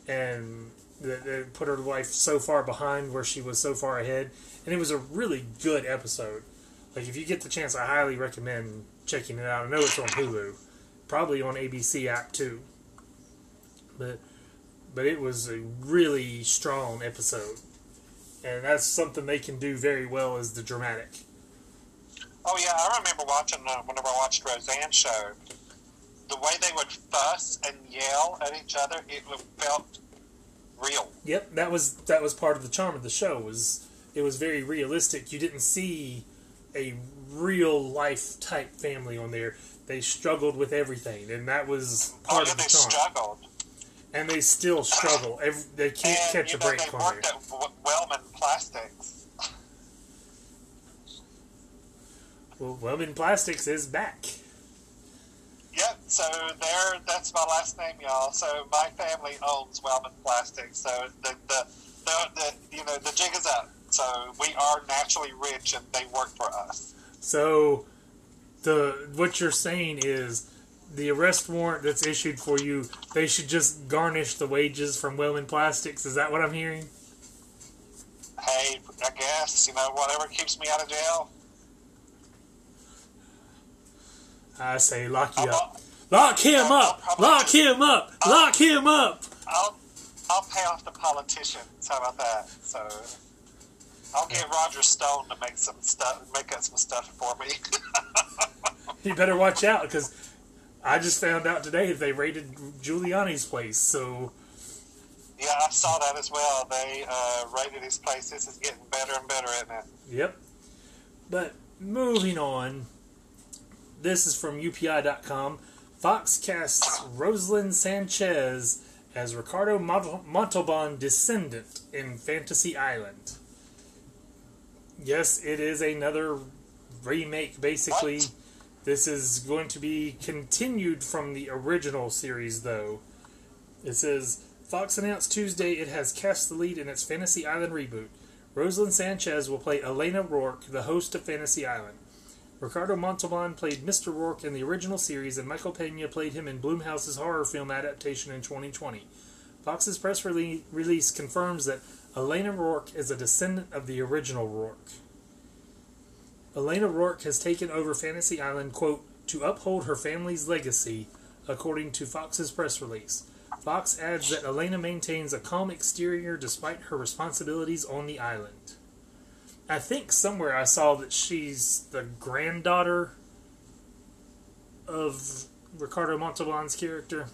Speaker 1: and that put her life so far behind where she was so far ahead. And it was a really good episode. Like if you get the chance, I highly recommend checking it out. I know it's on Hulu, probably on ABC app too. But but it was a really strong episode, and that's something they can do very well is the dramatic.
Speaker 2: Oh yeah, I remember watching uh, whenever I watched Roseanne's show. The way they would fuss and yell at each other, it felt real.
Speaker 1: Yep, that was that was part of the charm of the show. Was it was very realistic. You didn't see a real life type family on there. They struggled with everything, and that was
Speaker 2: Oh
Speaker 1: part
Speaker 2: yeah,
Speaker 1: of the
Speaker 2: they
Speaker 1: charm.
Speaker 2: struggled.
Speaker 1: And they still struggle. Every, they can't
Speaker 2: and
Speaker 1: catch
Speaker 2: you
Speaker 1: a
Speaker 2: know,
Speaker 1: break
Speaker 2: they
Speaker 1: on
Speaker 2: worked
Speaker 1: there.
Speaker 2: at Wellman Plastics.
Speaker 1: Well, Wellman Plastics is back.
Speaker 2: Yep. So there, that's my last name, y'all. So my family owns Wellman Plastics. So the the, the, the you know the jig is up. So we are naturally rich, and they work for us.
Speaker 1: So, the what you're saying is the arrest warrant that's issued for you. They should just garnish the wages from Wellman Plastics. Is that what I'm hearing?
Speaker 2: Hey, I guess you know whatever keeps me out of jail.
Speaker 1: I say lock you up. Lock him up. Lock him up. Lock him up.
Speaker 2: I'll I'll pay off the politicians. How about that? So I'll get Roger Stone to make some stuff, make up some stuff for me.
Speaker 1: You better watch out because I just found out today they raided Giuliani's place. So
Speaker 2: yeah, I saw that as well. They uh, rated his place. This is getting better and better, isn't it?
Speaker 1: Yep. But moving on, this is from UPI.com. Fox casts Roselyn Sanchez as Ricardo Montalban descendant in Fantasy Island. Yes, it is another remake, basically.
Speaker 2: What?
Speaker 1: This is going to be continued from the original series, though. It says Fox announced Tuesday it has cast the lead in its Fantasy Island reboot. Roselyn Sanchez will play Elena Roarke, the host of Fantasy Island. Ricardo Montalban played Mr. Roarke in the original series, and Michael Pena played him in Blumhouse's horror film adaptation in 2020. Fox's press rele- release confirms that Elena Roarke is a descendant of the original Roarke. Elena Roarke has taken over Fantasy Island, quote, to uphold her family's legacy, according to Fox's press release. Fox adds that Elena maintains a calm exterior despite her responsibilities on the island. I think somewhere I saw that she's the granddaughter of Ricardo Montalban's character.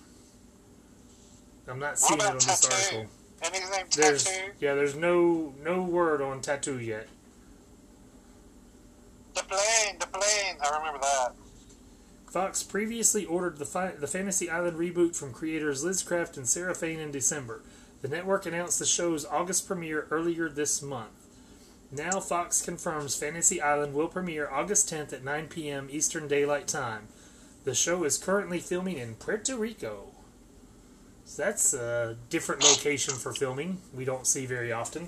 Speaker 1: I'm not seeing it on this
Speaker 2: tattoo?
Speaker 1: article.
Speaker 2: Anything
Speaker 1: There's
Speaker 2: tattoo?
Speaker 1: yeah, there's no no word on tattoo yet.
Speaker 2: The plane, the plane. I remember that.
Speaker 1: Fox previously ordered the, fi- the Fantasy Island reboot from creators Liz Craft and Sarah Fain in December. The network announced the show's August premiere earlier this month. Now Fox confirms Fantasy Island will premiere August 10th at 9 p.m. Eastern Daylight Time. The show is currently filming in Puerto Rico. So that's a different location for filming. We don't see very often.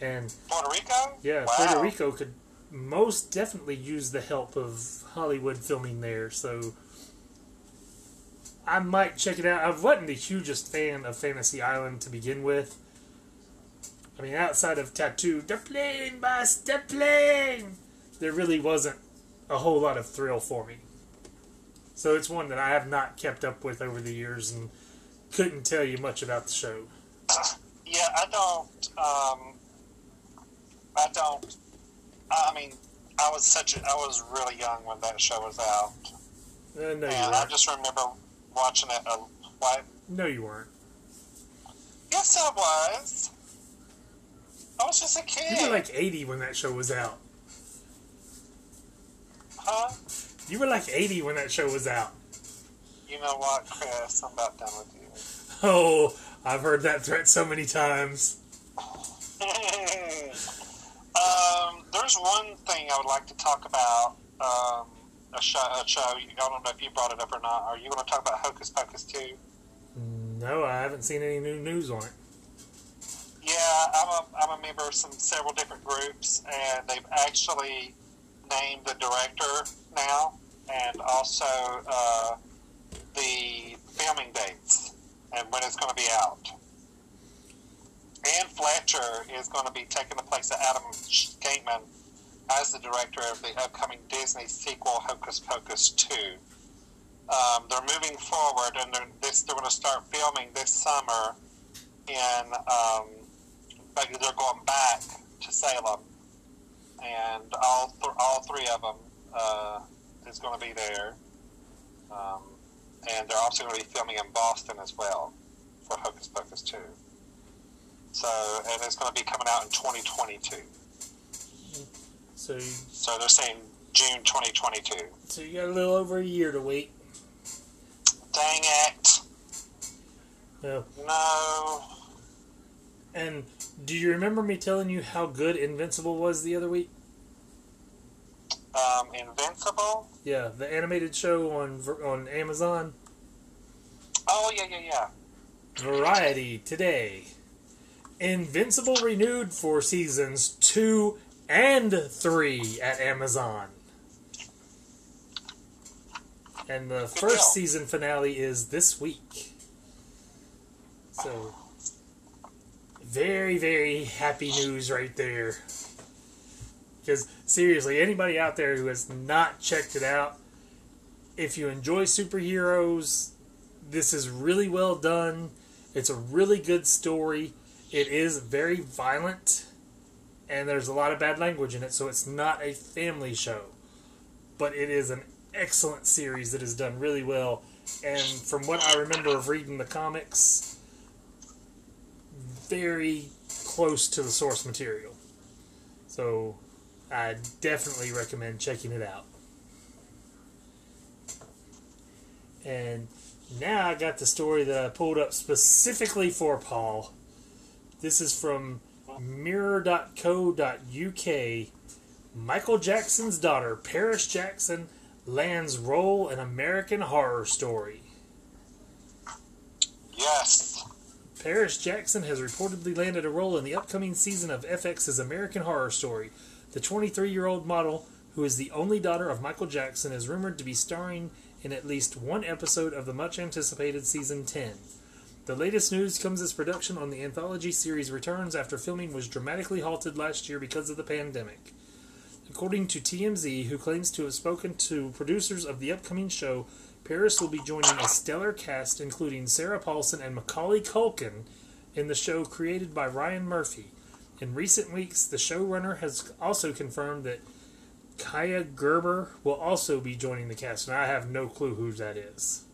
Speaker 1: And
Speaker 2: Puerto Rico?
Speaker 1: yeah,
Speaker 2: Wow.
Speaker 1: Puerto Rico could most definitely use the help of Hollywood filming there. So I might check it out. I wasn't the hugest fan of Fantasy Island to begin with. I mean, outside of Tattoo, the plane, boss, the plane, there really wasn't a whole lot of thrill for me. So it's one that I have not kept up with over the years and couldn't tell you much about the show.
Speaker 2: Yeah, I don't. Um, I don't. I mean, I was such. A, I was really young when that show was out,
Speaker 1: Uh, no,
Speaker 2: and I just remember watching it. A, what?
Speaker 1: No, you weren't.
Speaker 2: Yes, I was. I was just a kid.
Speaker 1: You were like 80 when that show was out.
Speaker 2: huh?
Speaker 1: You were like 80 when that show was out.
Speaker 2: You know what, Chris? I'm about done with you.
Speaker 1: Oh, I've heard that threat so many times.
Speaker 2: um, there's one thing I would like to talk about. Um, a show, a show. I don't know if you brought it up or not. Are you going to talk about Hocus Pocus too?
Speaker 1: No, I haven't seen any new news on it.
Speaker 2: Yeah, I'm a, I'm a member of some several different groups, and they've actually named the director now, and also uh, the filming dates and when it's going to be out. Anne Fletcher is going to be taking the place of Adam Shankman as the director of the upcoming Disney sequel Hocus Pocus 2. Um, they're moving forward, and they're, this, they're going to start filming this summer in um, but they're going back to Salem, and all th- all three of them uh, is going to be there, um, and they're also going to be filming in Boston as well for Hocus Pocus two. So, and it's going to be coming out in 2022.
Speaker 1: So,
Speaker 2: So they're saying June 2022.
Speaker 1: so you got a little over a year to wait.
Speaker 2: Dang it!
Speaker 1: Well,
Speaker 2: No.
Speaker 1: and do you remember me telling you how good Invincible was the other week?
Speaker 2: Um, Invincible.
Speaker 1: Yeah, the animated show on on Amazon.
Speaker 2: Oh yeah, yeah, yeah.
Speaker 1: Variety today. Invincible renewed for seasons two and three at Amazon. And the first season finale is this week. So, very, very happy news right there. Because, seriously, anybody out there who has not checked it out, if you enjoy superheroes, this is really well done. It's a really good story. It is very violent, and there's a lot of bad language in it, so it's not a family show. But it is an excellent series that is done really well. And from what I remember of reading the comics, very close to the source material. So I definitely recommend checking it out. And now I got the story that I pulled up specifically for Paul. This is from mirror.co.uk. Michael Jackson's daughter, Paris Jackson, lands role in American Horror Story.
Speaker 2: Yes.
Speaker 1: Paris Jackson has reportedly landed a role in the upcoming season of FX's American Horror Story. The 23 year old model, who is the only daughter of Michael Jackson, is rumored to be starring in at least one episode of the much anticipated season 10. The latest news comes as production on the anthology series returns after filming was dramatically halted last year because of the pandemic. According to TMZ, who claims to have spoken to producers of the upcoming show, Paris will be joining a stellar cast including Sarah Paulson and Macaulay Culkin in the show created by Ryan Murphy. In recent weeks, the showrunner has also confirmed that Kaia Gerber will also be joining the cast, and I have no clue who that is.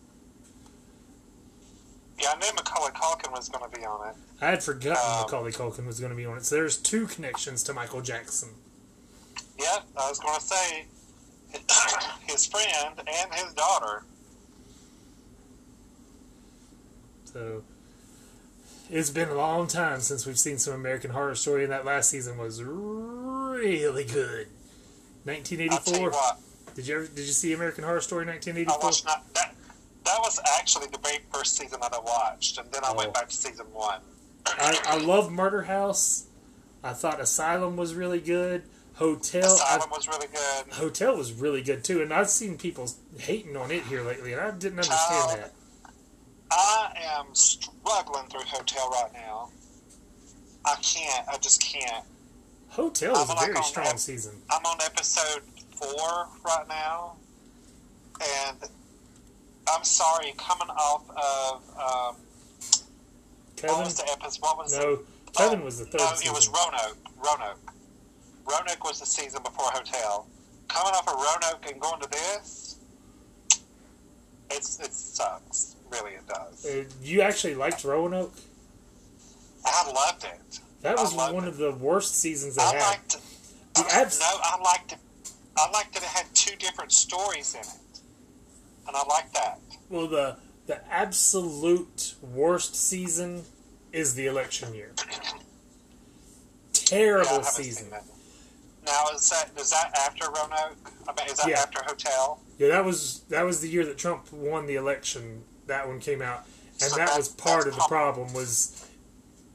Speaker 2: Yeah, I knew Macaulay Culkin was going to be on it.
Speaker 1: I had forgotten
Speaker 2: Um,
Speaker 1: Macaulay Culkin was going to be on it, so there's two connections to Michael Jackson.
Speaker 2: Yeah, I was going to say his friend and his daughter.
Speaker 1: So it's been a long time since we've seen some American Horror Story, and that last season was really good.
Speaker 2: I'll tell you
Speaker 1: 1984.
Speaker 2: what,
Speaker 1: Did you ever, did you see American Horror Story 1984?
Speaker 2: not, that. That was actually the very first season that I watched, and then I
Speaker 1: Oh.
Speaker 2: went back to season one.
Speaker 1: I, I love Murder House. I thought Asylum was really good. Hotel. I,
Speaker 2: Asylum was really good.
Speaker 1: Hotel was really good too, and I've seen people hating on it here lately, and I didn't understand
Speaker 2: Child.
Speaker 1: that.
Speaker 2: I am struggling through Hotel right now. I can't. I just can't.
Speaker 1: Hotel is
Speaker 2: I'm
Speaker 1: a very
Speaker 2: on
Speaker 1: strong
Speaker 2: that-
Speaker 1: season.
Speaker 2: I'm on episode four right now, and I'm sorry, coming off of um, what
Speaker 1: Kevin,
Speaker 2: was the episode? What was
Speaker 1: no, Kevin was the third
Speaker 2: no,
Speaker 1: season.
Speaker 2: it was Roanoke. Roanoke. Roanoke was the season before Hotel. Coming off of Roanoke and going to this, it's it sucks. Really, it does.
Speaker 1: Uh, you actually liked Roanoke?
Speaker 2: I loved it.
Speaker 1: That was one
Speaker 2: it.
Speaker 1: of the worst seasons they
Speaker 2: I
Speaker 1: had.
Speaker 2: liked.
Speaker 1: The
Speaker 2: I,
Speaker 1: abs-
Speaker 2: no, I liked it. I liked that it had two different stories in it, and I like that.
Speaker 1: Well, the the absolute worst season is the election year. Terrible
Speaker 2: I haven't
Speaker 1: season.
Speaker 2: Now is that is that after Roanoke? I mean, is that
Speaker 1: Yeah.
Speaker 2: after Hotel?
Speaker 1: Yeah, that was that was the year that Trump won the election. That one came out, and that was part of the problem. Was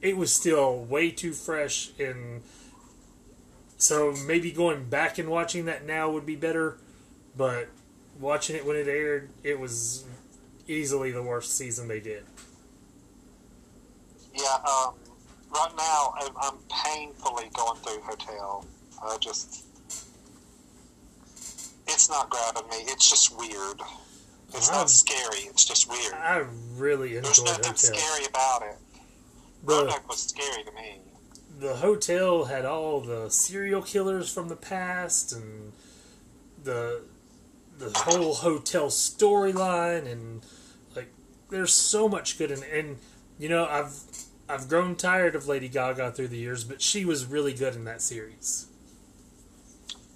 Speaker 1: it was still way too fresh, and so maybe going back and watching that now would be better. But watching it when it aired, it was easily the worst season they did.
Speaker 2: Yeah. Um, right now, I'm, I'm painfully going through Hotel. I just, it's not grabbing me. It's just weird. It's
Speaker 1: Wow.
Speaker 2: not scary. It's just weird.
Speaker 1: I really
Speaker 2: There's
Speaker 1: enjoyed
Speaker 2: nothing
Speaker 1: Hotel.
Speaker 2: scary about it.
Speaker 1: The,
Speaker 2: Roanoke was scary to me.
Speaker 1: the hotel had all the serial killers from the past and the the whole hotel storyline and like there's so much good in and you know I've I've grown tired of Lady Gaga through the years but she was really good in that series.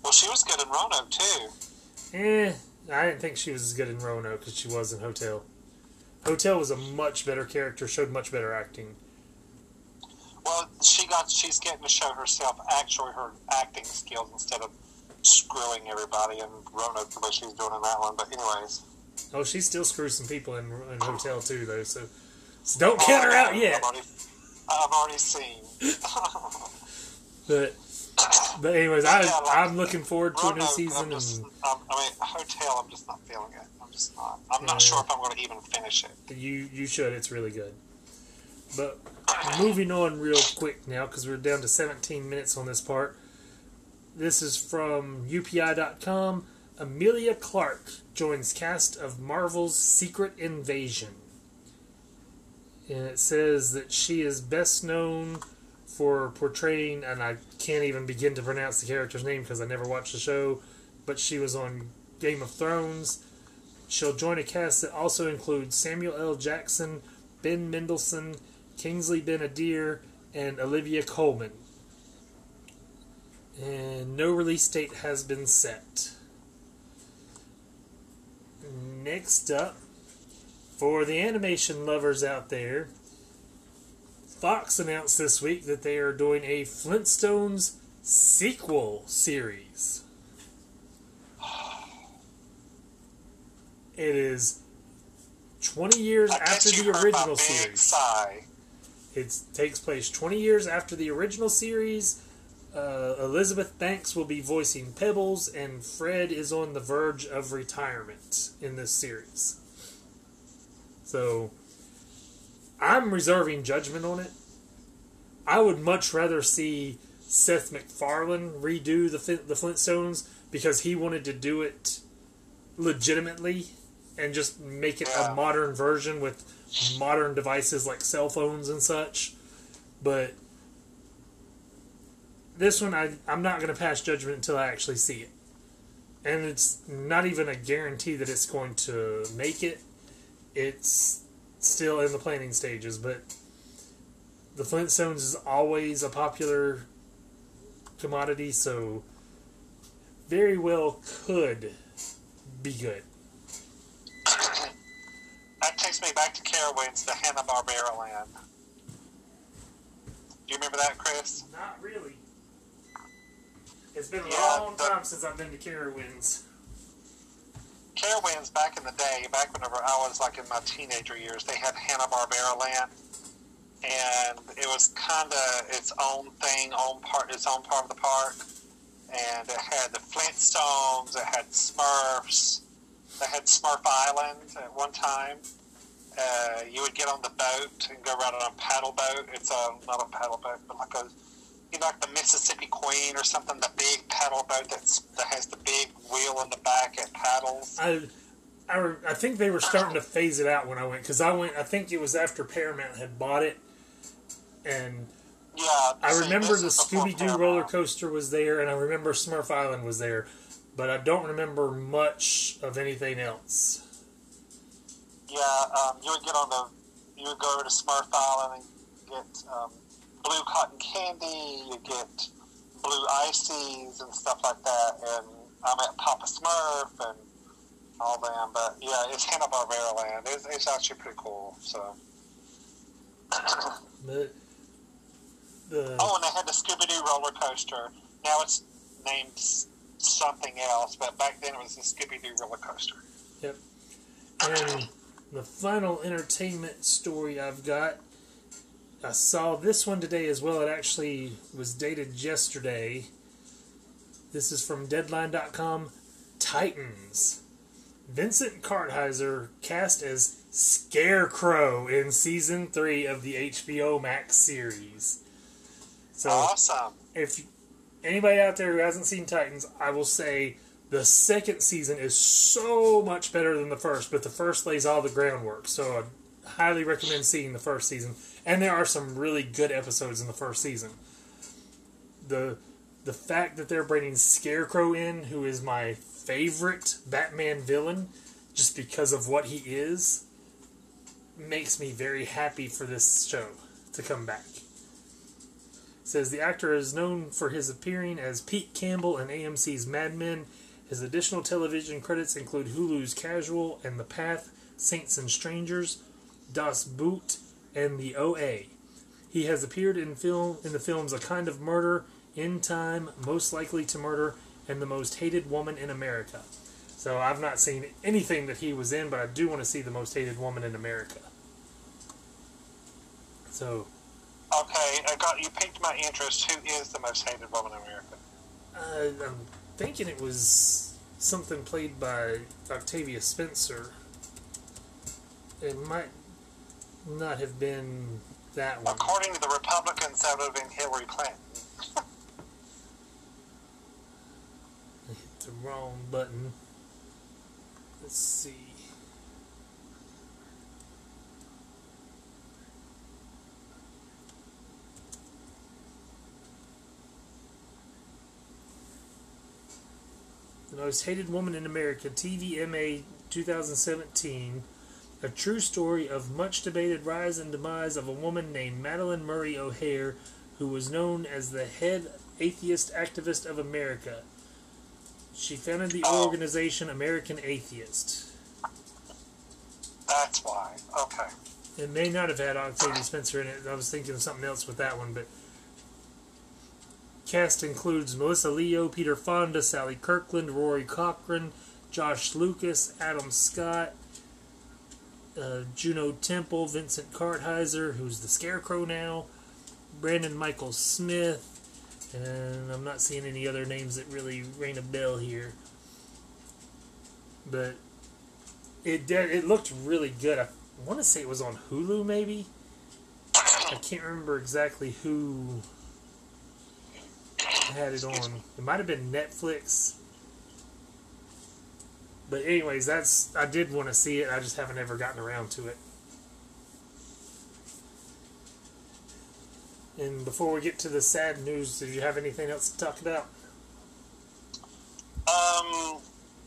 Speaker 2: Well, she was good in Roanoke too.
Speaker 1: Eh, I didn't think she was as good in Roanoke as she was in Hotel. Hotel was a much better character, showed much better acting.
Speaker 2: Well, she got she's getting to show herself actually her acting skills instead of screwing everybody in Roanoke the way she's doing in that one. But anyways,
Speaker 1: Oh, she still screws some people in, in Hotel too, though. So, so don't count oh, her out yet.
Speaker 2: I've already, I've already seen.
Speaker 1: But but anyways, I I'm looking forward to a new season,
Speaker 2: I'm just,
Speaker 1: and
Speaker 2: um, I mean, Hotel. I'm just not feeling it. I'm just not. I'm not sure if I'm going to even finish it.
Speaker 1: you you should. It's really good. But moving on real quick now, because we're down to 17 minutes on this part. This is from UPI.com. Emilia Clarke joins cast of Marvel's Secret Invasion. And it says that she is best known for portraying, and I can't even begin to pronounce the character's name because I never watched the show, but she was on Game of Thrones. She'll join a cast that also includes Samuel L. Jackson, Ben Mendelsohn, Kingsley Ben-Adir, and Olivia Colman. And no release date has been set. Next up, for the animation lovers out there, Fox announced this week that they are doing a Flintstones sequel series. It is 20 years
Speaker 2: I
Speaker 1: after the original series.
Speaker 2: sigh.
Speaker 1: It takes place 20 years after the original series. Uh, Elizabeth Banks will be voicing Pebbles, and Fred is on the verge of retirement in this series. So, I'm reserving judgment on it. I would much rather see Seth MacFarlane redo the the Flintstones because he wanted to do it legitimately and just make it a modern version with modern devices like cell phones and such. But this one, I, I'm not going to pass judgment until I actually see it. And it's not even a guarantee that it's going to make it. It's still in the planning stages, but the Flintstones is always a popular commodity, so very well could be good.
Speaker 2: That takes me back to Carowinds, the Hanna Barbera land. Do you remember that, Chris?
Speaker 1: Not really. It's been a
Speaker 2: Yeah,
Speaker 1: long
Speaker 2: the-
Speaker 1: time since I've been to Carowinds.
Speaker 2: Carowinds back in the day, back whenever I was like in my teenager years, they had Hanna Barbera land, and it was kind of its own thing, own part, its own part of the park, and it had the Flintstones, it had Smurfs, they had Smurf Island at one time. Uh, you would get on the boat and go around on a paddle boat. It's a not a paddle boat, but like a you know, like the Mississippi Queen or something, the big paddle boat that's that has the big wheel in the back and paddles.
Speaker 1: I, I, I think they were starting to phase it out when I went because I went. I think it was after Paramount had bought it, and
Speaker 2: Yeah,
Speaker 1: I
Speaker 2: see,
Speaker 1: remember the Scooby Doo roller coaster was there, and I remember Smurf Island was there, but I don't remember much of anything else.
Speaker 2: Yeah, um, you would get on the, you would go over to Smurf Island and get um, blue cotton candy. You get blue ices and stuff like that. And I'm at Papa Smurf and all them. But yeah, it's Hanna Barbera land. It's, it's actually pretty cool. So.
Speaker 1: But
Speaker 2: Oh, and they had the Scooby Doo roller coaster. Now it's named something else, but back then it was the Scooby Doo roller coaster. Yep.
Speaker 1: And the final entertainment story I've got, I saw this one today as well. It actually was dated yesterday. This is from Deadline.com. Titans. Vincent Kartheiser cast as Scarecrow in season three of the HBO Max series. So
Speaker 2: Awesome.
Speaker 1: if anybody out there who hasn't seen Titans, I will say the second season is so much better than the first, but the first lays all the groundwork. So I highly recommend seeing the first season. And there are some really good episodes in the first season. The the fact that they're bringing Scarecrow in, who is my favorite Batman villain, just because of what he is, makes me very happy for this show to come back says the actor is known for his appearing as Pete Campbell in AMC's Mad Men. His additional television credits include Hulu's Casual and The Path, Saints and Strangers, Das Boot, and The OA. He has appeared in film in the films A Kind of Murder, In Time, Most Likely to Murder, and The Most Hated Woman in America. So I've not seen anything that he was in, but I do want to see The Most Hated Woman in America. So
Speaker 2: Okay, I got you piqued my interest. Who is the most hated woman in America?
Speaker 1: Uh, I'm thinking it was something played by Octavia Spencer. It might not have been that one.
Speaker 2: According to the Republicans, that would have been Hillary Clinton.
Speaker 1: I hit the wrong button. Let's see. The Most Hated Woman in America, TVMA 2017. A true story of much debated rise and demise of a woman named Madalyn Murray O'Hair, who was known as the head atheist activist of America. She founded the
Speaker 2: Oh.
Speaker 1: organization American Atheist.
Speaker 2: That's why. Okay.
Speaker 1: It may not have had Octavia Spencer in it. I was thinking of something else with that one, but cast includes Melissa Leo, Peter Fonda, Sally Kirkland, Rory Cochrane, Josh Lucas, Adam Scott, uh, Juno Temple, Vincent Kartheiser, who's the Scarecrow now, Brandon Mychal Smith, and I'm not seeing any other names that really ring a bell here. But it did, it looked really good. I want to say it was on Hulu, maybe. I can't remember exactly who had it on. It might have been Netflix. But anyways, that's I did want to see it. I just haven't ever gotten around to it. And before we get to the sad news, did you have anything else to talk about?
Speaker 2: Um,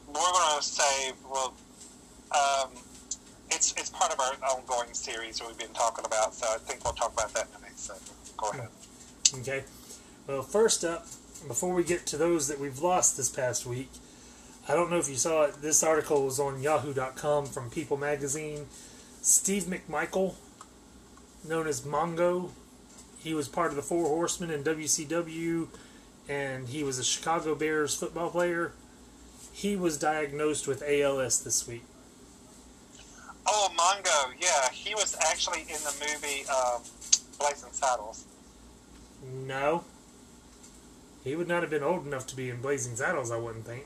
Speaker 2: we're going to say, well, um, it's it's part of our ongoing series that we've been talking about, so I think we'll talk about that in the next segment. Go ahead.
Speaker 1: Okay. Well, first up, before we get to those that we've lost this past week, I don't know if you saw it. This article was on Yahoo.com from People Magazine. Steve McMichael, known as Mongo, he was part of the Four Horsemen in WCW, and he was a Chicago Bears football player. He was diagnosed with ALS this week.
Speaker 2: Oh, Mongo, yeah, he was actually in the movie um, Blazing Saddles.
Speaker 1: No. He would not have been old enough to be in Blazing Saddles, I wouldn't think.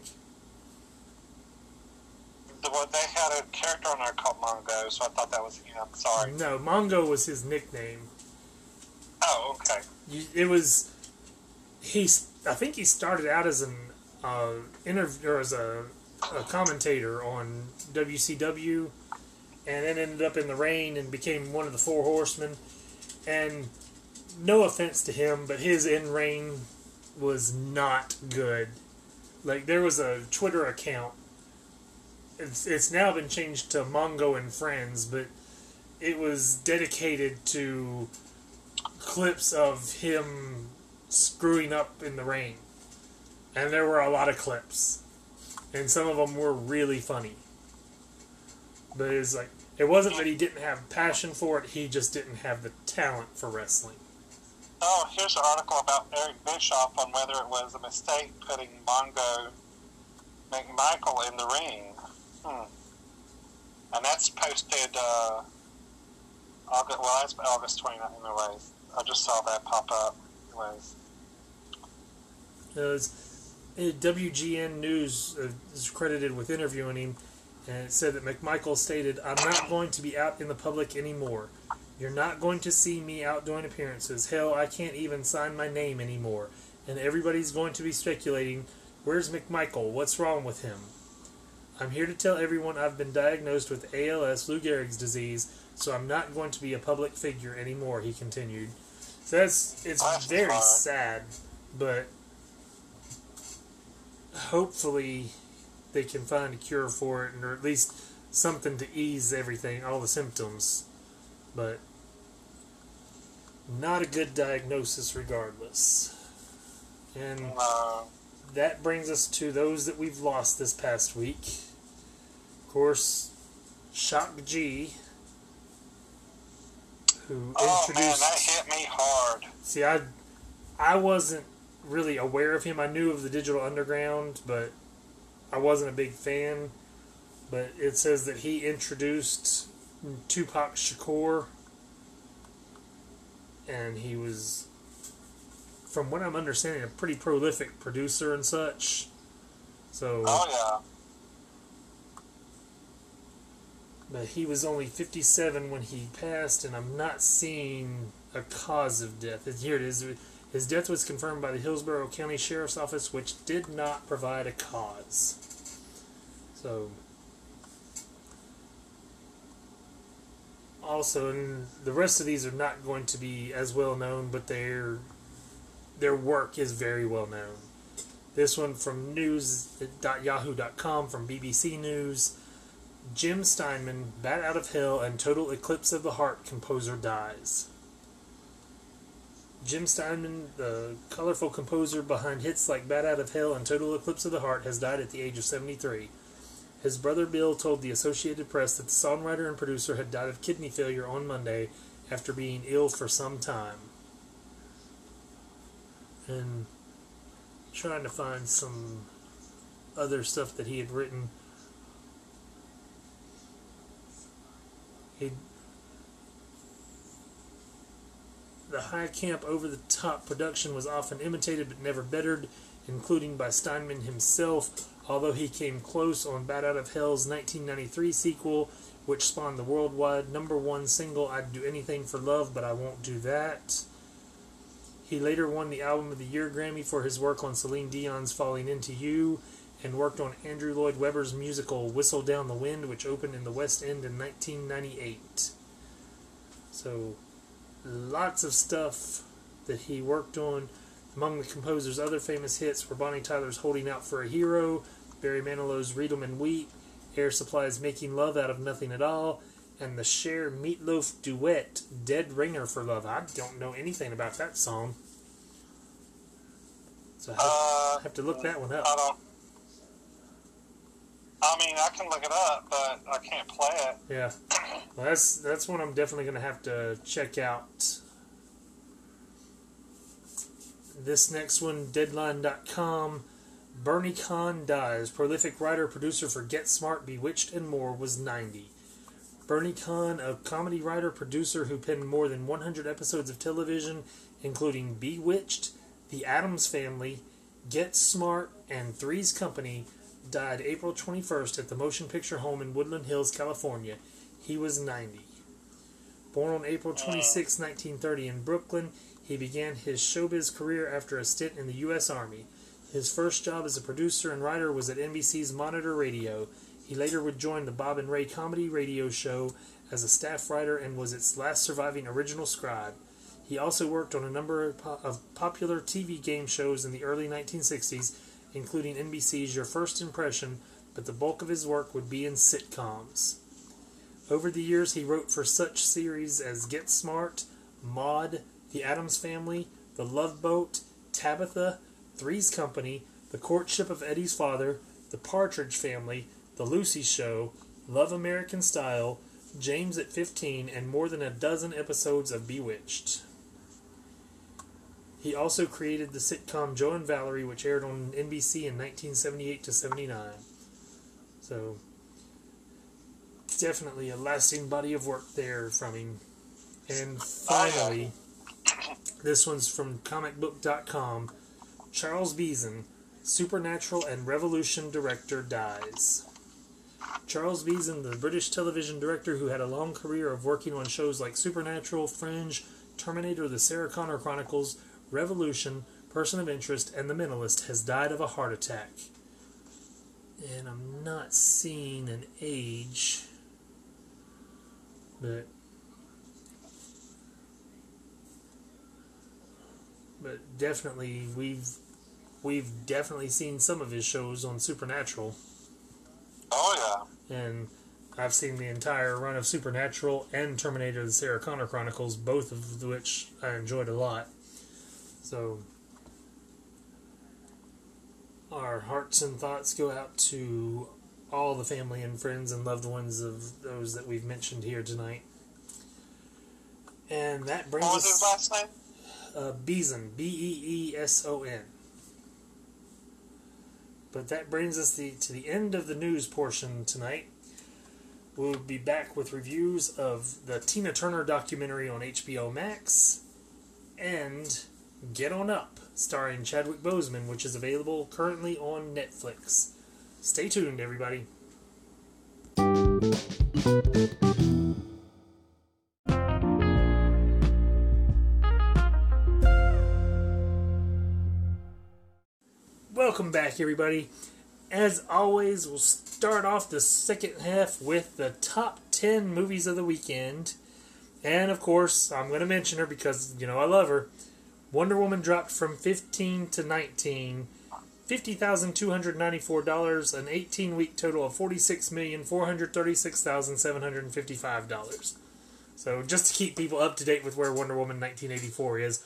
Speaker 2: They had a character on there called Mongo, so I thought that was him. Sorry.
Speaker 1: No, Mongo was his nickname.
Speaker 2: Oh, okay.
Speaker 1: You- It was he. I think he started out as an uh, interview or as a, a commentator on WCW, and then ended up in the rain and became one of the Four Horsemen. And no offense to him, but his in ring was not good. Like there was a Twitter account. It's, it's now been changed to Mongo and Friends, but it was dedicated to clips of him screwing up in the rain. And there were a lot of clips. And some of them were really funny. But it's like, it wasn't that he didn't have passion for it, he just didn't have the talent for wrestling.
Speaker 2: Oh, here's an article about Eric Bischoff on whether it was a mistake putting Mongo McMichael in the ring. Hmm. And that's posted uh, August, well, that's August 29th, anyways. I just saw that pop up. Anyways.
Speaker 1: It was, WGN News uh, is credited with interviewing him, and it said that McMichael stated, I'm not going to be out in the public anymore. You're not going to see me out doing appearances. Hell, I can't even sign my name anymore. And everybody's going to be speculating, where's McMichael? What's wrong with him? I'm here to tell everyone I've been diagnosed with ALS, Lou Gehrig's disease, so I'm not going to be a public figure anymore, he continued. So that's, it's
Speaker 2: That's
Speaker 1: very sad, but hopefully they can find a cure for it, or at least something to ease everything, all the symptoms. But not a good diagnosis, regardless. And
Speaker 2: Uh,
Speaker 1: that brings us to those that we've lost this past week. Of course, Shock G, who introduced.
Speaker 2: oh, man, that hit me hard.
Speaker 1: See, I, I wasn't really aware of him. I knew of the Digital Underground, but I wasn't a big fan. But it says that he introduced Tupac Shakur, and he was, from what I'm understanding, a pretty prolific producer and such. So,
Speaker 2: Oh, yeah.
Speaker 1: But he was only 57 when he passed, and I'm not seeing a cause of death. And Here it is. His death was confirmed by the Hillsborough County Sheriff's Office, which did not provide a cause. So, also, and the rest of these are not going to be as well known, but their their work is very well known. This one from news.yahoo.com from BBC News. Jim Steinman, Bat Out of Hell, and Total Eclipse of the Heart composer dies. Jim Steinman, the colorful composer behind hits like Bat Out of Hell and Total Eclipse of the Heart, has died at the age of 73. His brother Bill told the Associated Press that the songwriter and producer had died of kidney failure on Monday after being ill for some time. And trying to find some other stuff that he had written. He the high camp over the top production was often imitated but never bettered, including by Steinman himself, although he came close on Bat Out of Hell's 1993 sequel, which spawned the worldwide number one single I'd Do Anything for Love, but I Won't Do That. He later won the Album of the Year Grammy for his work on Celine Dion's Falling Into You, and worked on Andrew Lloyd Webber's musical Whistle Down the Wind, which opened in the West End in 1998. So, lots of stuff that he worked on. Among the composer's other famous hits were Bonnie Tyler's Holding Out for a Hero, Barry Manilow's Read 'em and Weep, Air Supply's Making Love Out of Nothing at All, and the Cher Meatloaf duet Dead Ringer for Love. I don't know anything about that song. So I have,
Speaker 2: uh,
Speaker 1: have to look that one up.
Speaker 2: I mean, I can look it up, but I can't play it.
Speaker 1: Yeah, well, that's that's one I'm definitely going to have to check out. This next one, Deadline.com. Bernie Kahn dies. Prolific writer, producer for Get Smart, Bewitched, and more, was 90. Bernie Kahn, a comedy writer, producer who penned more than 100 episodes of television, including Bewitched, The Addams Family, Get Smart, and Three's Company, died April 21st at the Motion Picture Home in Woodland Hills, California. He was 90. Born on April 26, 1930, in Brooklyn, he began his showbiz career after a stint in the U.S. Army. His first job as a producer and writer was at NBC's Monitor Radio. He later would join the Bob and Ray comedy radio show as a staff writer and was its last surviving original scribe. He also worked on a number of of popular TV game shows in the early 1960s, including NBC's Your First Impression, but the bulk of his work would be in sitcoms. Over the years, he wrote for such series as Get Smart, Maude, The Addams Family, The Love Boat, Tabitha, Three's Company, The Courtship of Eddie's Father, The Partridge Family, The Lucy Show, Love American Style, James at 15, and more than a dozen episodes of Bewitched. He also created the sitcom Joe and Valerie, which aired on NBC in 1978 to 79. So, definitely a lasting body of work there from him. And finally, this one's from comicbook.com. Charles Beeson, Supernatural and Revolution director, dies. Charles Beeson, the British television director who had a long career of working on shows like Supernatural, Fringe, Terminator, The Sarah Connor Chronicles, Revolution, Person of Interest, and The Mentalist, has died of a heart attack. And I'm not seeing an age, but but definitely we've we've definitely seen some of his shows on Supernatural,
Speaker 2: Oh yeah.
Speaker 1: and I've seen the entire run of Supernatural and Terminator: The Sarah Connor Chronicles, both of which I enjoyed a lot. So, our hearts and thoughts go out to all the family and friends and loved ones of those that we've mentioned here tonight. And that brings
Speaker 2: What was his
Speaker 1: us
Speaker 2: last name?
Speaker 1: uh, Beeson, B E E S O N. But that brings us the, to the end of the news portion tonight. We'll be back with reviews of the Tina Turner documentary on HBO Max and Get On Up, starring Chadwick Boseman, which is available currently on Netflix. Stay tuned, everybody. Welcome back, everybody. As always, we'll start off the second half with the top 10 movies of the weekend. And of course, I'm going to mention her because, you know, I love her. Wonder Woman dropped from 15 to 19, $50,294, an 18 week total of $46,436,755. So, just to keep people up to date with where Wonder Woman 1984 is,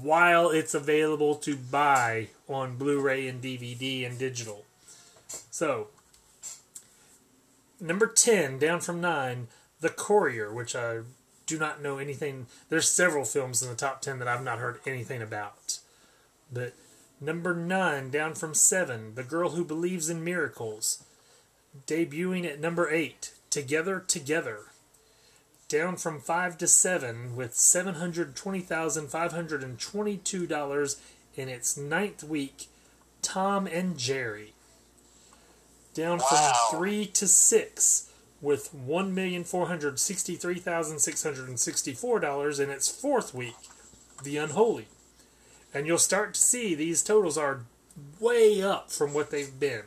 Speaker 1: while it's available to buy on Blu ray and DVD and digital. So, number 10, down from 9, The Courier, which I do not know anything. There's several films in the top 10 that I've not heard anything about. But number 9, down from 7, The Girl Who Believes in Miracles. Debuting at number 8, Together Together. Down from 5 to 7 with $720,522 in its ninth week, Tom and Jerry. Down
Speaker 2: Wow.
Speaker 1: from 3 to 6 with $1,463,664 in its fourth week, The Unholy. And you'll start to see these totals are way up from what they've been.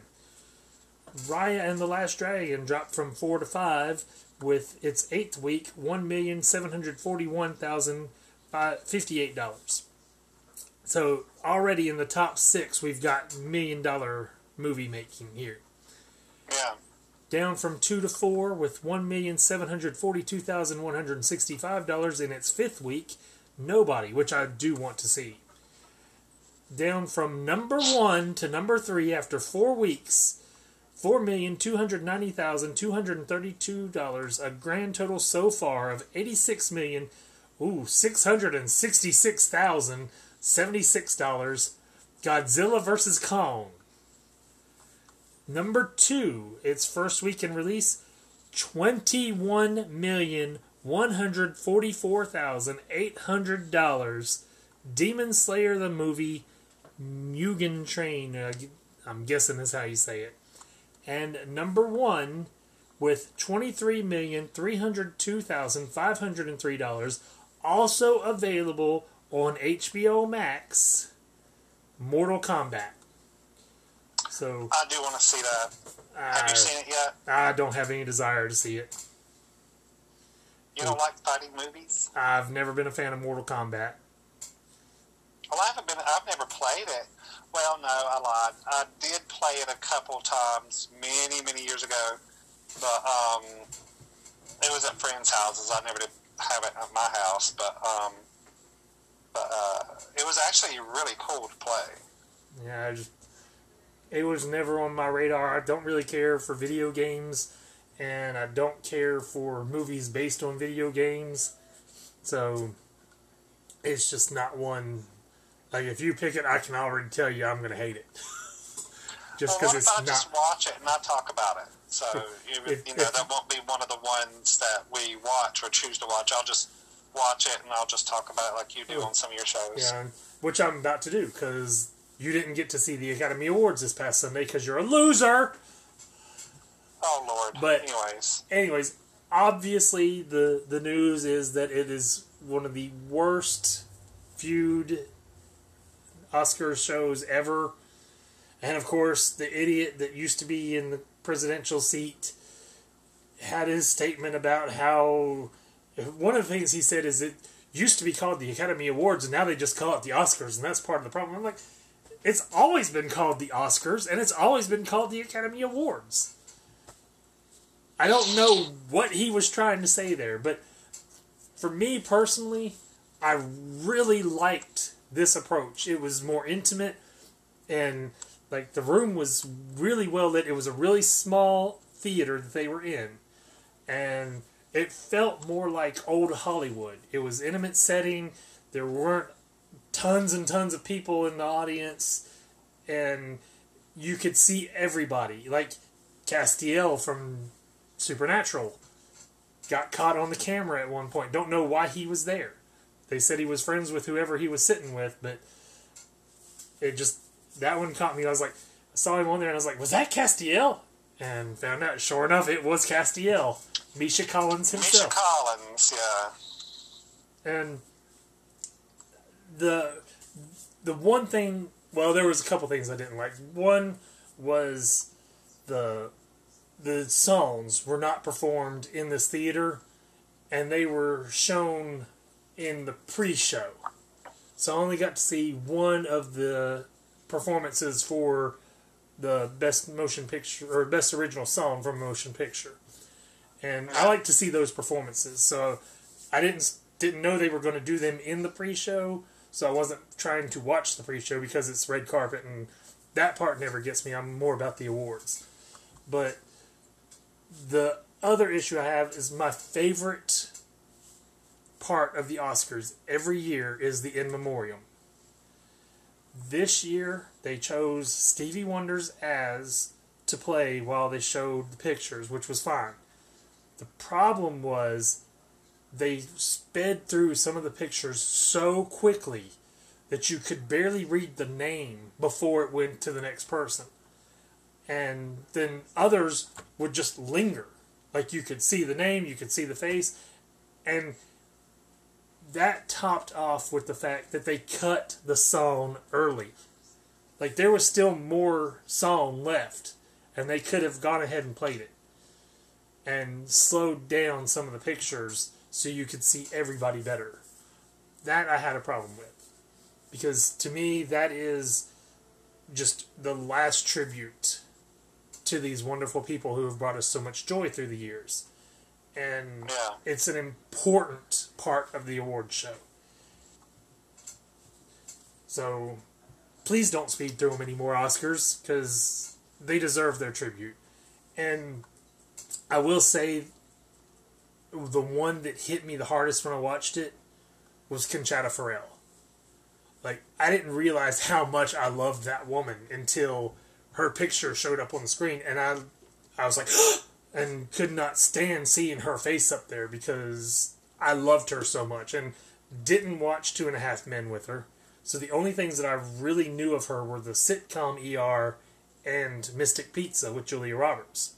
Speaker 1: Raya and the Last Dragon dropped from 4 to 5 with its eighth week, $1,741,058. So already in the top six, we've got million dollar movie making here
Speaker 2: Yeah.
Speaker 1: Down from two to four with one million seven hundred forty-two thousand one hundred sixty-five dollars in its fifth week. Nobody, which I do want to see. down from number one to number three after four weeks. Four million two hundred ninety thousand two hundred thirty-two dollars. A grand total so far of eighty-six million, ooh, six hundred and sixty-six thousand seventy-six dollars. Godzilla vs Kong. Number two, its first release, forty-four thousand eight hundred dollars. Demon Slayer the movie, Mugen Train. Uh, I'm guessing is how you say it. And number one, with twenty-three million three hundred two thousand five hundred and three dollars, also available on HBO Max. Mortal Kombat. So
Speaker 2: I do want to see that. Have
Speaker 1: I,
Speaker 2: you seen it yet?
Speaker 1: I don't have any desire to see it.
Speaker 2: You don't like fighting movies?
Speaker 1: I've never been a fan of Mortal Kombat.
Speaker 2: Well, I haven't been. I've never played it. Well, no, I lied. I did play it a couple times, many, many years ago. But um, it was at friends' houses. I never did have it at my house, but um, but uh, it was actually really cool to play.
Speaker 1: Yeah, I just it was never on my radar. I don't really care for video games, and I don't care for movies based on video games. So it's just not one. Like if you pick it, I can already tell you I'm gonna hate it. just because
Speaker 2: what
Speaker 1: it's
Speaker 2: I
Speaker 1: not.
Speaker 2: just watch it and not talk about it? So you,
Speaker 1: If-
Speaker 2: you know
Speaker 1: if-
Speaker 2: that won't be one of the ones that we watch or choose to watch. I'll just watch it and I'll just talk about it like you do
Speaker 1: Oh.
Speaker 2: on some of your shows.
Speaker 1: Yeah, which I'm about to do because you didn't get to see the Academy Awards this past Sunday because you're a loser.
Speaker 2: Oh Lord.
Speaker 1: But-
Speaker 2: anyways,
Speaker 1: anyways, obviously the the news is that it is one of the worst feud Oscar shows ever. And of course, the idiot that used to be in the presidential seat had his statement about how one of the things he said is it used to be called the Academy Awards and now they just call it the Oscars and that's part of the problem. I'm like, it's always been called the Oscars and it's always been called the Academy Awards. I don't know what he was trying to say there, but for me personally, I really liked this approach. It was more intimate and like the room was really well lit. It was a really small theater that they were in. And it felt more like old Hollywood. It was intimate setting. There weren't tons and tons of people in the audience and you could see everybody. Like Castiel from Supernatural got caught on the camera at one point. Don't know why he was there. They said he was friends with whoever he was sitting with, but it just that one caught me. I was like, I saw him on there, and I was like, was that Castiel? And found out, sure enough, it was Castiel, Misha Collins himself. Misha.
Speaker 2: Collins, yeah.
Speaker 1: And the the one thing, well, there was a couple things I didn't like. One was the the songs were not performed in this theater, and they were shown in the pre-show. So I only got to see one of the performances for the best motion picture or best original song from motion picture. And I like to see those performances. So I didn't didn't know they were going to do them in the pre-show, so I wasn't trying to watch the pre-show because it's red carpet and that part never gets me. I'm more about the awards. But the other issue I have is my favorite part of the Oscars every year is the in memoriam. This year they chose Stevie Wonder's as to play while they showed the pictures, which was fine. The problem was they sped through some of the pictures so quickly that you could barely read the name before it went to the next person. And then others would just linger. Like you could see the name, you could see the face, and that topped off with the fact that they cut the song early. Like there was still more song left, and they could have gone ahead and played it and slowed down some of the pictures so you could see everybody better. That I had a problem with. Because to me, that is just the last tribute to these wonderful people who have brought us so much joy through the years. And
Speaker 2: Yeah.
Speaker 1: it's an important part of the award show. So, please don't speed through them anymore, Oscars, because they deserve their tribute. And I will say, the one that hit me the hardest when I watched it was Conchata Ferrell. Like, I didn't realize how much I loved that woman until her picture showed up on the screen, and I, I was like, and could not stand seeing her face up there because I loved her so much, and didn't watch Two and a Half Men with her. So the only things that I really knew of her were the sitcom ER and Mystic Pizza with Julia Roberts,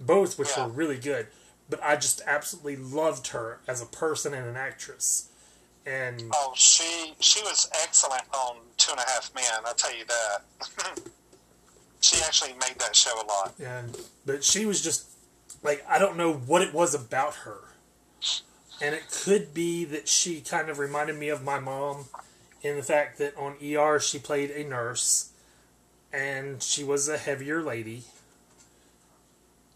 Speaker 1: both which
Speaker 2: Yeah.
Speaker 1: were really good. But I just absolutely loved her as a person and an actress. And
Speaker 2: Oh, she she was excellent on Two and a Half Men. I'll tell you that. she actually made that show a lot.
Speaker 1: and but she was just like I don't know what it was about her, and it could be that she kind of reminded me of my mom, in the fact that on ER she played a nurse, and she was a heavier lady.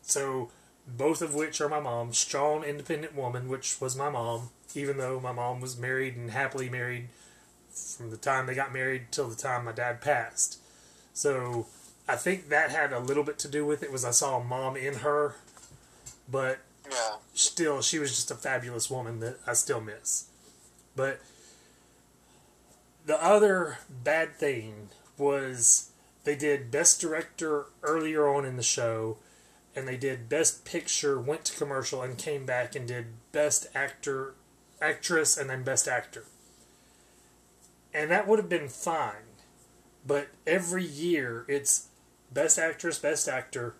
Speaker 1: So, both of which are my mom. Strong, independent woman, which was my mom. Even though my mom was married and happily married from the time they got married till the time my dad passed. So I think that had a little bit to do with it. Was I saw a mom in her, but
Speaker 2: Yeah.
Speaker 1: still, she was just a fabulous woman that I still miss. But the other bad thing was they did Best Director earlier on in the show, and they did Best Picture, went to commercial, and came back and did Best Actor, Actress, and then Best Actor. And that would have been fine, but every year it's Best Actress, Best Actor,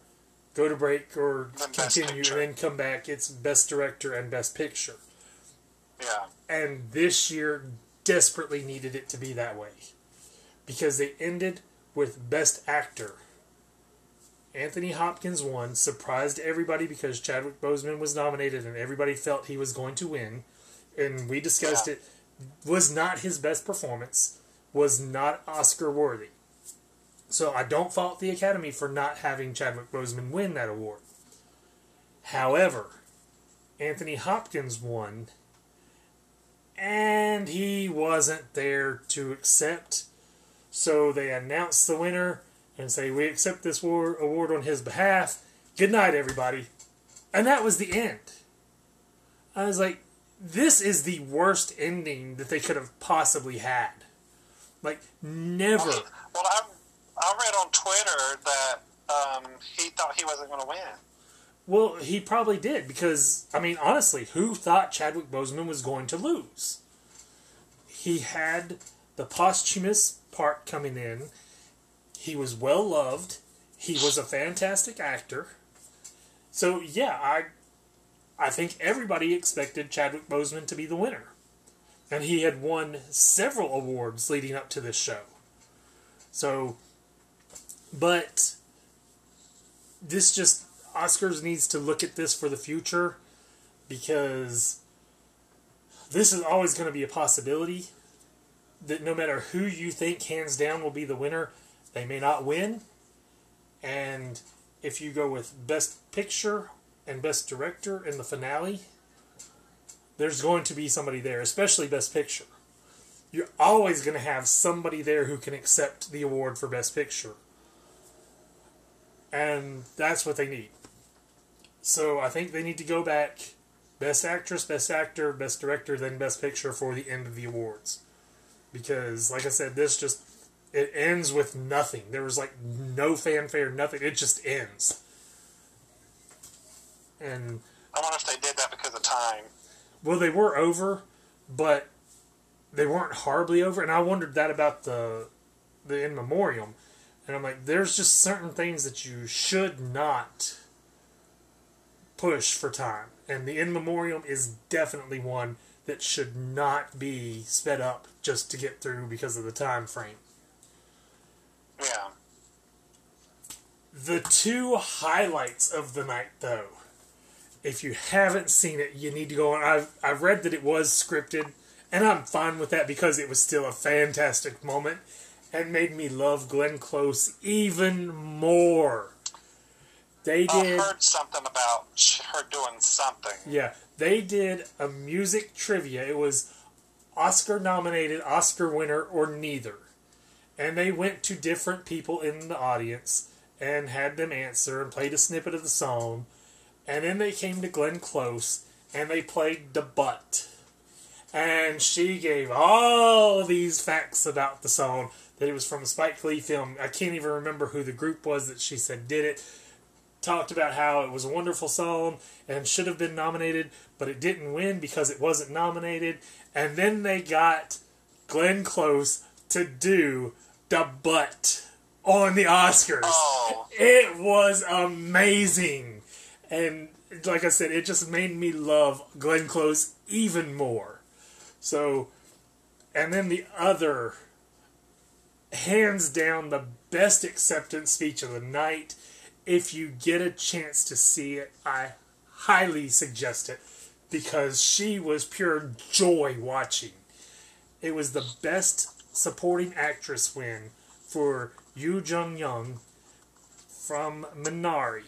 Speaker 1: go to break or continue, and then come back. It's Best Director and Best Picture
Speaker 2: Yeah.
Speaker 1: and this year desperately needed it to be that way because they ended with best actor anthony hopkins won surprised everybody because chadwick boseman was nominated and everybody felt he was going to win. And we discussed
Speaker 2: Yeah.
Speaker 1: it. Was not his best performance was not oscar worthy. So i don't fault the academy for not having chadwick boseman win that award. However anthony hopkins won and he wasn't there to accept. So they announced the winner and say, We accept this war- award on his behalf. Good night, everybody. And that was the end. I was like, This is the worst ending that they could have possibly had. Like, never.
Speaker 2: Well, I I read on Twitter that um, he thought he wasn't going to win.
Speaker 1: Well, he probably did because I mean, honestly, who thought Chadwick Boseman was going to lose? He had the posthumous part coming in. He was well loved. He was a fantastic actor. So yeah, I I think everybody expected Chadwick Boseman to be the winner. And he had won several awards leading up to this show. So but this just Oscars needs to look at this for the future because this is always going to be a possibility that no matter who you think hands down will be the winner, they may not win. And if you go with Best Picture and Best Director in the finale, there's going to be somebody there, especially Best Picture. You're always going to have somebody there who can accept the award for Best Picture. And that's what they need. So I think they need to go back Best Actress, Best Actor, Best Director, then Best Picture for the end of the awards. Because, like I said, this just it ends with nothing. There was like no fanfare, nothing. It just ends. And
Speaker 2: I wonder if they did that because of time.
Speaker 1: well, they were over, but they weren't horribly over. And I wondered that about the the in memoriam. And I'm like, there's just certain things that you should not push for time. And the in memoriam is definitely one that should not be sped up just to get through because of the time frame.
Speaker 2: Yeah.
Speaker 1: The two highlights of the night, though, if you haven't seen it, you need to go on. I've, I've read that it was scripted, and I'm fine with that because it was still a fantastic moment and made me love Glenn Close even more. They
Speaker 2: I
Speaker 1: did.
Speaker 2: heard something about her doing something.
Speaker 1: Yeah, they did a music trivia. It was Oscar nominated, Oscar winner, or neither. And they went to different people in the audience and had them answer and played a snippet of the song. And then they came to Glenn Close and they played the butt. And she gave all these facts about the song that it was from a Spike Lee film. I can't even remember who the group was that she said did it. Talked about how it was a wonderful song and should have been nominated, but it didn't win because it wasn't nominated. And then they got Glenn Close to do the butt on the Oscars.
Speaker 2: Oh.
Speaker 1: It was amazing. And like I said, it just made me love Glenn Close even more. So, and then the other, hands down, the best acceptance speech of the night. If you get a chance to see it, I highly suggest it because she was pure joy watching. It was the best supporting actress win for Yuh-jung Youn from Minari.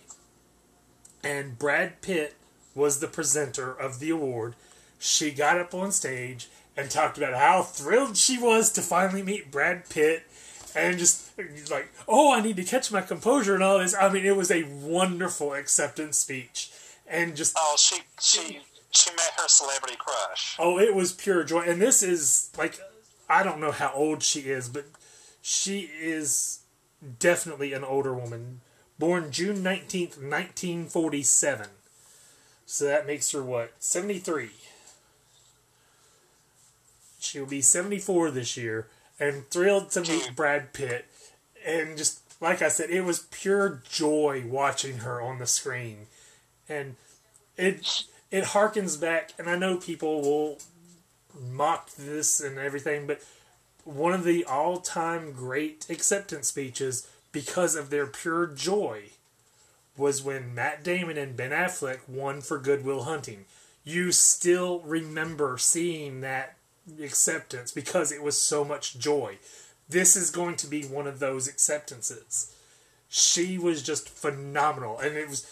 Speaker 1: And Brad Pitt was the presenter of the award. She got up on stage and talked about how thrilled she was to finally meet Brad Pitt and just like, oh, I need to catch my composure and all this. I mean, it was a wonderful acceptance speech. And just
Speaker 2: Oh, she she she met her celebrity crush.
Speaker 1: Oh, it was pure joy. And this is like I don't know how old she is, but she is definitely an older woman. Born June 19th, 1947. So that makes her what? 73. She'll be 74 this year and thrilled to meet hmm. Brad Pitt. And just like I said, it was pure joy watching her on the screen. And it it harkens back and I know people will mock this and everything, but one of the all-time great acceptance speeches because of their pure joy was when Matt Damon and Ben Affleck won for Good Will Hunting. You still remember seeing that acceptance because it was so much joy. This is going to be one of those acceptances. She was just phenomenal and it was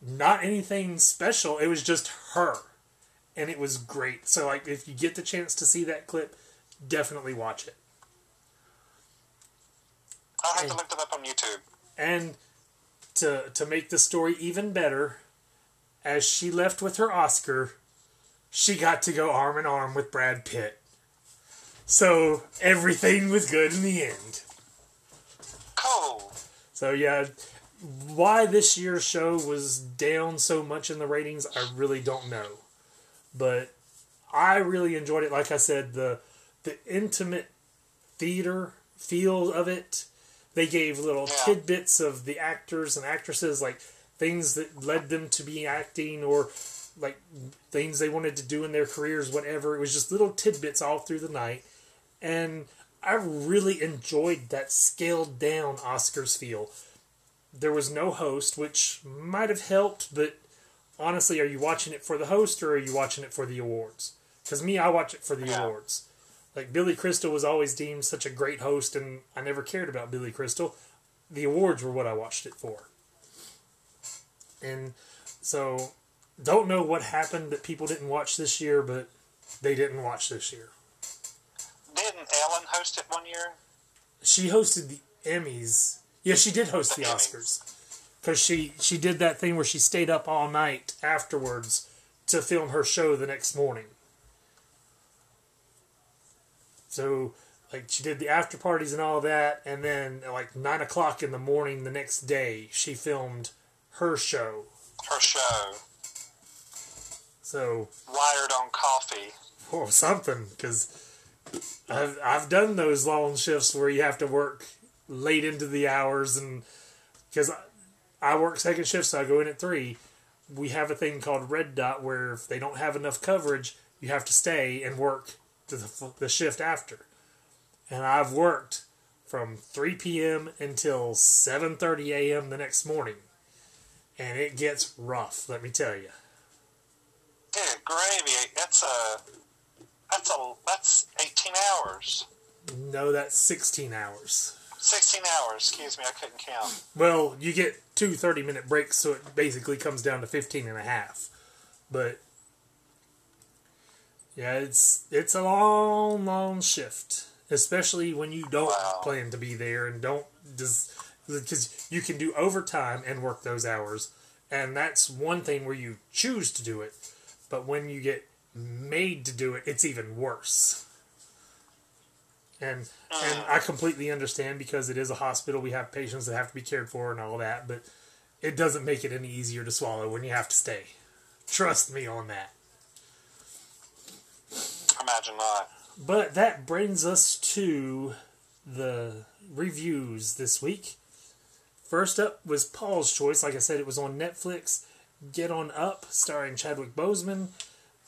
Speaker 1: not anything special. It was just her. And it was great. So like if you get the chance to see that clip, definitely watch it.
Speaker 2: I'll have to look it up on YouTube.
Speaker 1: And to to make the story even better, as she left with her Oscar, she got to go arm in arm with Brad Pitt. So everything was good in the end.
Speaker 2: Cool.
Speaker 1: So yeah, why this year's show was down so much in the ratings, I really don't know. But I really enjoyed it. Like I said, the the intimate theater feel of it. They gave little
Speaker 2: Yeah.
Speaker 1: tidbits of the actors and actresses, like things that led them to be acting or like things they wanted to do in their careers, whatever. It was just little tidbits all through the night. And I really enjoyed that scaled down Oscars feel. There was no host, which might have helped, but honestly, are you watching it for the host or are you watching it for the awards? Because me, I watch it for the
Speaker 2: Yeah.
Speaker 1: awards. Like Billy Crystal was always deemed such a great host, and I never cared about Billy Crystal. The awards were what I watched it for. And so, don't know what happened that people didn't watch this year, but they didn't watch this year.
Speaker 2: Didn't Ellen host it one year?
Speaker 1: She hosted the Emmys. Yeah, she did host the
Speaker 2: The.
Speaker 1: Oscars because she she did that thing where she stayed up all night afterwards to film her show the next morning. So, like, she did the after parties and all that, and then at like nine o'clock in the morning the next day, she filmed her show.
Speaker 2: Her show.
Speaker 1: So,
Speaker 2: Wired on coffee.
Speaker 1: or something, because I've I've done those long shifts where you have to work late into the hours, and because I, work second shift, so I go in at three. We have a thing called red dot where if they don't have enough coverage, you have to stay and work the, the shift after. And I've worked from 3 p.m. until 7:30 a.m. the next morning, and it gets rough. Let me tell you.
Speaker 2: Dude, gravy. That's a. That's a. That's 18 hours.
Speaker 1: No, that's 16 hours.
Speaker 2: 16 hours. Excuse me, I couldn't count.
Speaker 1: Well, you get two 30 minute breaks, so it basically comes down to 15 and a half. But yeah, it's it's a long, long shift. especially when you don't
Speaker 2: Wow.
Speaker 1: plan to be there and don't just because you can do overtime and work those hours, and that's one thing where you choose to do it. But when you get made to do it, it's even worse. And and uh, I completely understand because it is a hospital. We have patients that have to be cared for and all that, but it doesn't make it any easier to swallow when you have to stay. Trust me on that.
Speaker 2: Imagine not.
Speaker 1: But that brings us to the reviews this week. First up was Paul's Choice. Like I said, it was on Netflix. Get On Up, starring Chadwick Boseman.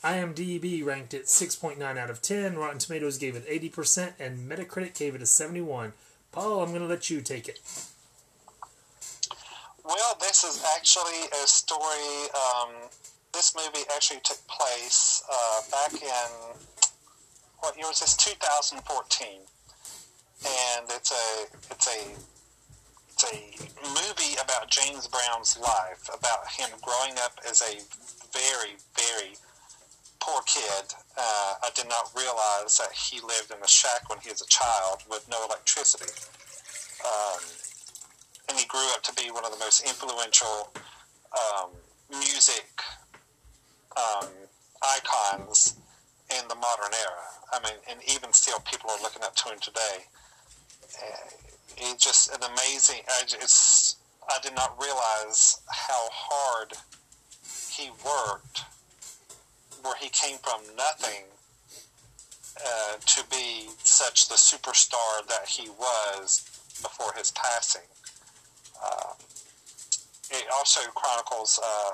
Speaker 1: IMDb ranked it 6.9 out of 10. Rotten Tomatoes gave it 80%, and Metacritic gave it a 71. Paul, I'm going to let you take it.
Speaker 2: Well, this is actually a story. Um, this movie actually took place uh, back in what year was this? 2014, and it's a it's a it's a movie about James Brown's life, about him growing up as a very very poor kid. Uh, I did not realize that he lived in a shack when he was a child with no electricity. Um, and he grew up to be one of the most influential um, music um, icons in the modern era. I mean, and even still, people are looking up to him today. Uh, he's just an amazing. I just, I did not realize how hard he worked, where he came from nothing uh, to be such the superstar that he was before his passing. Uh, it also chronicles, uh,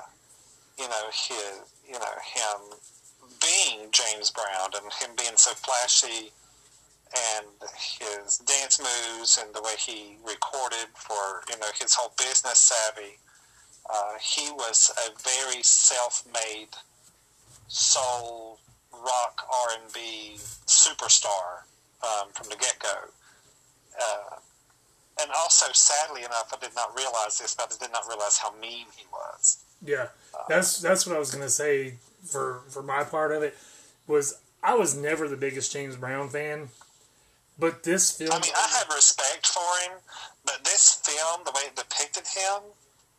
Speaker 2: you know, his, you know, him being James Brown and him being so flashy, and his dance moves and the way he recorded for, you know, his whole business savvy. Uh, he was a very self-made soul rock R&B superstar um, from the get-go. Uh, and also, sadly enough, I did not realize this, but I did not realize how mean he was.
Speaker 1: Yeah, that's that's what I was gonna say for for my part of it was I was never the biggest James Brown fan, but this film.
Speaker 2: I mean, I have respect for him, but this film, the way it depicted him,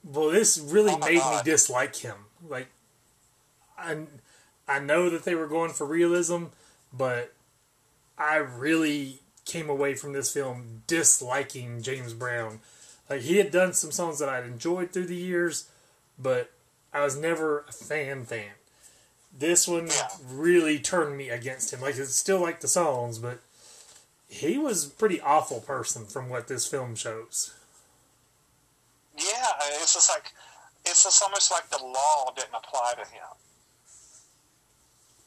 Speaker 1: Well, this really
Speaker 2: Oh
Speaker 1: made me dislike him. Like, I, I know that they were going for realism, but I really came away from this film disliking James Brown. Like, he had done some songs that I'd enjoyed through the years, but I was never a fan fan. This one really turned me against him. Like, it's still like the songs, but he was a pretty awful person from what this film shows.
Speaker 2: yeah, it's just like it's just almost like the law didn't apply to him.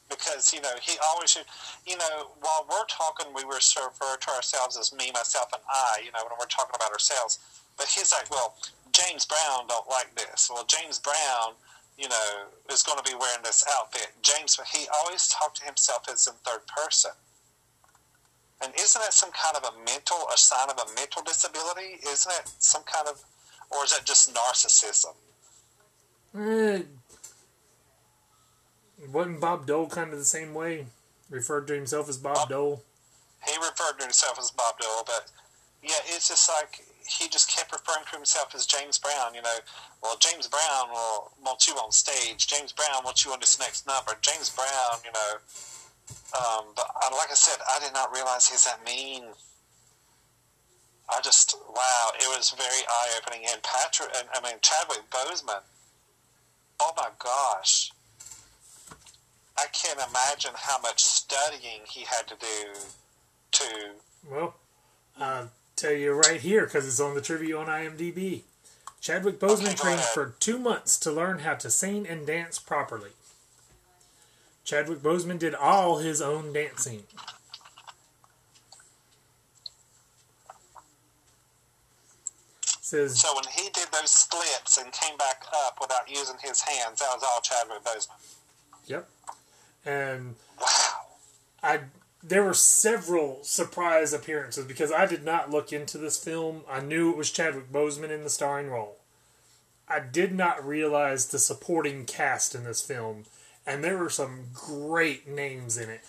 Speaker 2: Because you know he always, you know, while we're talking, we refer to ourselves as me, myself, and I. You know, when we're talking about ourselves, but he's like, well, James Brown don't like this. Well, James Brown, you know, is going to be wearing this outfit. James, he always talked to himself as in third person. And isn't that some kind of a mental, a sign of a mental disability? Isn't it some kind of, or is that just narcissism?
Speaker 1: Eh, wasn't Bob Dole kind of the same way? Referred to himself as Bob
Speaker 2: Bob-
Speaker 1: Dole.
Speaker 2: He referred to himself as Bob Dole, but yeah, it's just like he just kept referring to himself as James Brown. You know, well, James Brown will want you on stage. James Brown wants you on this next number. James Brown, you know. Um, but uh, like I said, I did not realize he's that mean. I just wow, it was very eye opening. And Patrick, and I mean Chadwick Boseman. Oh my gosh. I can't imagine how much studying he had to do to
Speaker 1: Well, I'll tell you right here because it's on the trivia on IMDb. Chadwick Boseman
Speaker 2: Okay,
Speaker 1: trained for two months to learn how to sing and dance properly. Chadwick Boseman did all his own dancing. Says
Speaker 2: So when he did those splits and came back up without using his hands, that was all Chadwick Boseman.
Speaker 1: Yep. And
Speaker 2: Wow.
Speaker 1: I there were several surprise appearances because I did not look into this film. I knew it was Chadwick Boseman in the starring role. I did not realize the supporting cast in this film, and there were some great names in it.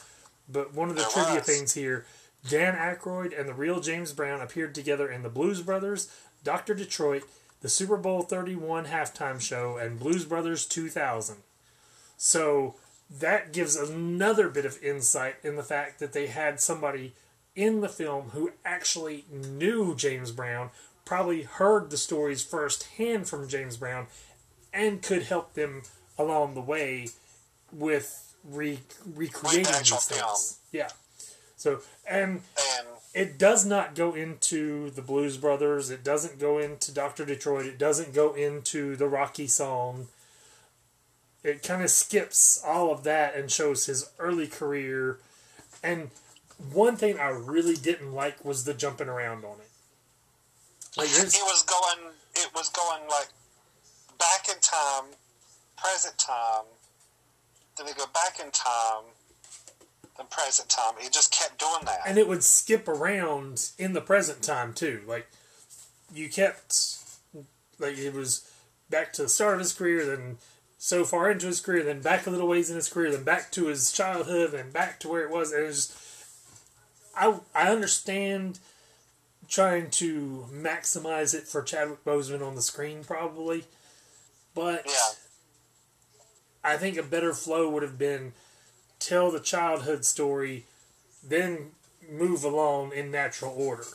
Speaker 1: But one of the
Speaker 2: There
Speaker 1: trivia
Speaker 2: was.
Speaker 1: things here, Dan Aykroyd and the real James Brown appeared together in The Blues Brothers, Dr. Detroit, the Super Bowl 31 halftime show, and Blues Brothers 2000. So that gives another bit of insight in the fact that they had somebody in the film who actually knew James Brown, probably heard the stories firsthand from James Brown, and could help them along the way with re- recreating these things.
Speaker 2: film.
Speaker 1: Yeah. So and
Speaker 2: And
Speaker 1: it does not go into the Blues Brothers. It doesn't go into Doctor Detroit. It doesn't go into the Rocky song. It kind of skips all of that and shows his early career. And one thing I really didn't like was the jumping around on it. Like
Speaker 2: it was going. It was going like back in time, present time. Then they go back in time, then present time. He just kept doing that.
Speaker 1: and it would skip around in the present time too. Like you kept, like it was back to the start of his career, then so far into his career, then back a little ways in his career, then back to his childhood, then back to where it was. And it was just, I I understand trying to maximize it for Chadwick Boseman on the screen, probably, but
Speaker 2: yeah,
Speaker 1: I think a better flow would have been tell the childhood story, then move along in natural order.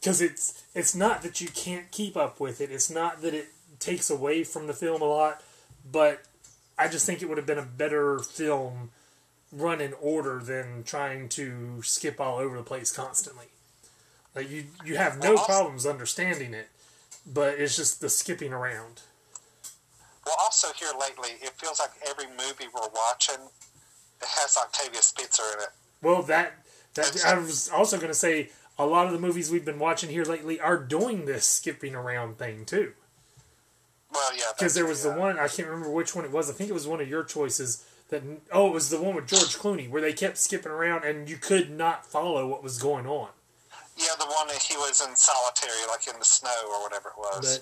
Speaker 1: Because it's it's not that you can't keep up with it. It's not that it takes away from the film a lot, but I just think it would have been a better film run in order than trying to skip all over the place constantly. Like you you have no
Speaker 2: Well, also-
Speaker 1: problems understanding it, but it's just the skipping around.
Speaker 2: Well, also here lately, it feels like every movie we're watching, it has Octavia Spencer in it.
Speaker 1: Well, that that I was also going to say a lot of the movies we've been watching here lately are doing this skipping around thing too.
Speaker 2: Well, yeah,
Speaker 1: Because there was the one I can't remember which one it was. I think it was one of your choices. That oh, it was the one with George Clooney where they kept skipping around and you could not follow what was going on.
Speaker 2: Yeah, the one that he was in solitary, like in the snow or whatever it was.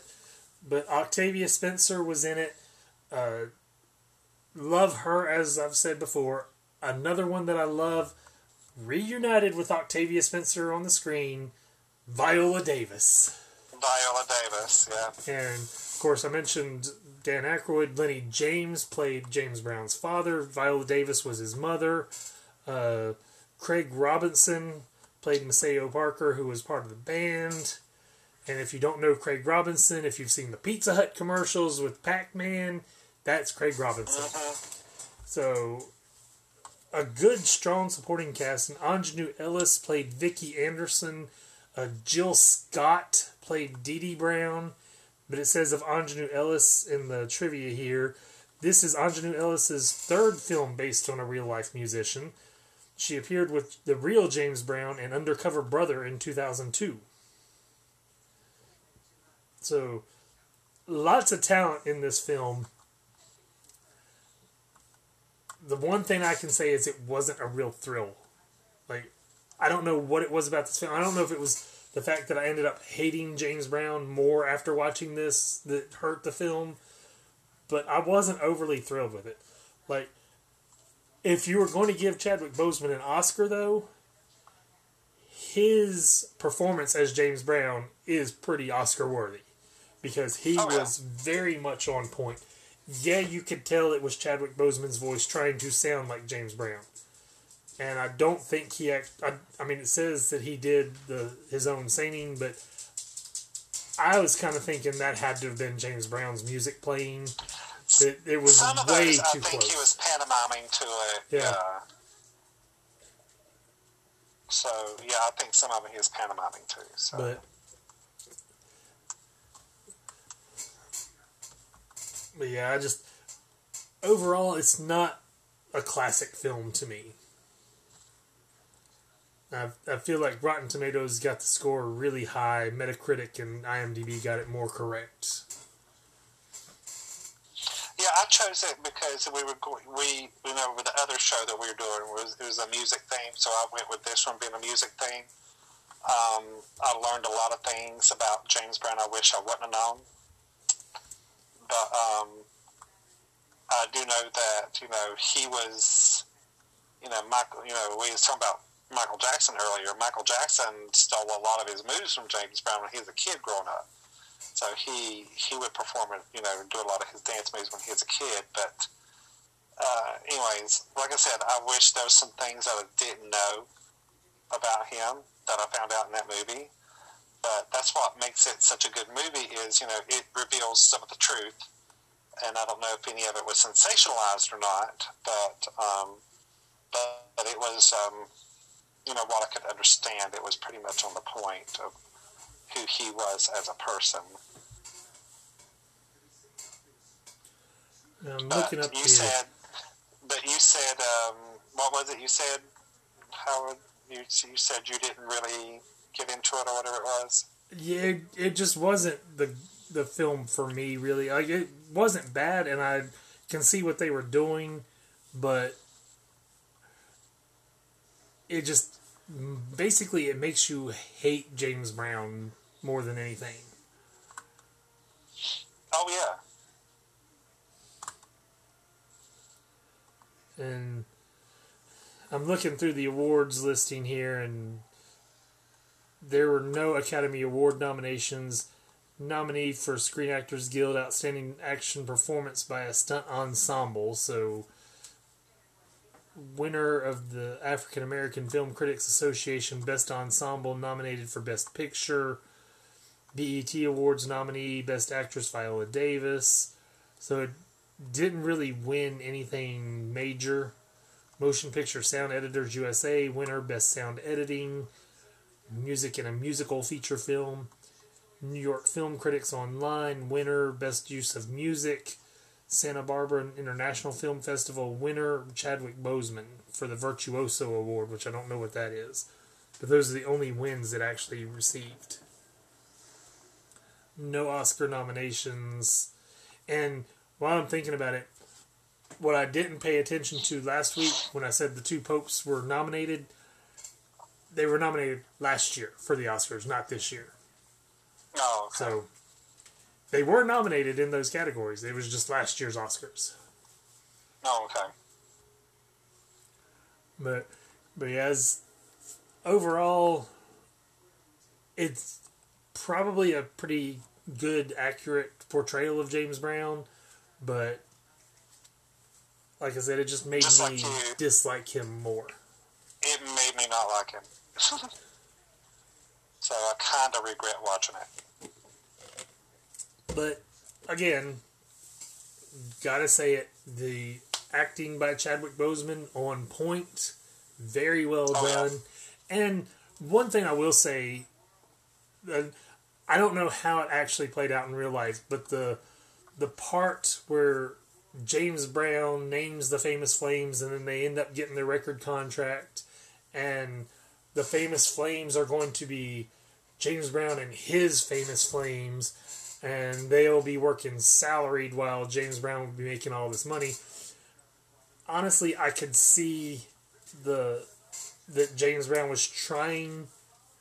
Speaker 1: But but Octavia Spencer was in it. Uh, love her as I've said before. Another one that I love, reunited with Octavia Spencer on the screen, Viola Davis.
Speaker 2: Viola Davis, yeah.
Speaker 1: And course, I mentioned Dan Aykroyd. Lenny James played James Brown's father. Viola Davis was his mother. Uh, Craig Robinson played Maceo Parker, who was part of the band. And if you don't know Craig Robinson, if you've seen the Pizza Hut commercials with Pac Man, that's Craig Robinson. So, a good, strong supporting cast. And Aunjanue Ellis played Vicki Anderson. Uh, Jill Scott played Dee Dee Brown. But it says of Aunjanue Ellis in the trivia here, this is Aunjanue Ellis's third film based on a real life musician. She appeared with the real James Brown and Undercover Brother in 2002. So, lots of talent in this film. The one thing I can say is it wasn't a real thrill. Like, I don't know what it was about this film. I don't know if it was the fact that I ended up hating James Brown more after watching this that hurt the film, but I wasn't overly thrilled with it. Like, if you were going to give Chadwick Boseman an Oscar, though, his performance as James Brown is pretty Oscar worthy because he
Speaker 2: Oh,
Speaker 1: was very much on point. Yeah, you could tell it was Chadwick Boseman's voice trying to sound like James Brown and I don't think he. Act, I, I mean, it says that he did the his own singing, but I was kind of thinking that had to have been James Brown's music playing. That it was
Speaker 2: Some of
Speaker 1: way
Speaker 2: those, I
Speaker 1: too
Speaker 2: think
Speaker 1: close.
Speaker 2: he was pantomiming to it.
Speaker 1: Yeah.
Speaker 2: Yeah. So yeah, I think some of it he was pantomiming too. So
Speaker 1: but but yeah, I just overall, it's not a classic film to me. I, I feel like Rotten Tomatoes got the score really high. Metacritic and IMDb got it more correct.
Speaker 2: yeah, I chose it because we were going. We you know with the other show that we were doing was it was a music theme, so I went with this one being a music theme. Um, I learned a lot of things about James Brown. I wish I wouldn't have known, but um, I do know that you know he was, you know, Michael. You know, we was talking about Michael Jackson earlier. Michael Jackson stole a lot of his moves from James Brown when he was a kid growing up. So he he would perform it, you know, do a lot of his dance moves when he was a kid. But uh, anyways, like I said, I wish there was some things that I didn't know about him that I found out in that movie. But that's what makes it such a good movie is, you know, it reveals some of the truth. And I don't know if any of it was sensationalized or not, but um, but, but it was, um, you know, what I could understand. It was pretty much on the point of who he was as a person.
Speaker 1: I'm
Speaker 2: But
Speaker 1: looking up
Speaker 2: you
Speaker 1: here.
Speaker 2: said, but you said, um, what was it? You said, Howard. You you said you didn't really get into it or whatever it was.
Speaker 1: Yeah, it, it just wasn't the the film for me really. Like it wasn't bad, and I can see what they were doing, but it just basically it makes you hate James Brown more than anything.
Speaker 2: Oh yeah,
Speaker 1: And I'm looking through the awards listing here, and there were no Academy Award nominations. Nominee for Screen Actors Guild Outstanding Action Performance by a Stunt Ensemble. So, winner of the African American Film Critics Association Best Ensemble, nominated for Best Picture. BET Awards nominee, Best Actress Viola Davis. So it didn't really win anything major. Motion Picture Sound Editors USA winner Best Sound Editing, Music in a Musical Feature Film. New York Film Critics Online winner Best Use of Music. Santa Barbara International Film Festival winner Chadwick Boseman for the Virtuoso Award, which I don't know what that is. But those are the only wins it actually received. No Oscar nominations. And while I'm thinking about it, what I didn't pay attention to last week when I said the two popes were nominated, they were nominated last year for the Oscars, not this year.
Speaker 2: oh okay.
Speaker 1: So they were nominated in those categories. It was just last year's Oscars.
Speaker 2: oh okay.
Speaker 1: But but as overall, it's probably a pretty good, accurate portrayal of James Brown. But like I said, it just made
Speaker 2: Just
Speaker 1: me
Speaker 2: like
Speaker 1: dislike him more.
Speaker 2: It made me not like him. so I kind of regret watching it.
Speaker 1: But again, gotta say it, the acting by Chadwick Boseman on point, very well
Speaker 2: Oh, yeah.
Speaker 1: done. And one thing I will say, uh, I don't know how it actually played out in real life, but the the part where James Brown names the Famous Flames, and then they end up getting their record contract, and the Famous Flames are going to be James Brown and his Famous Flames, and they'll be working salaried while James Brown will be making all this money. Honestly, I could see the that James Brown was trying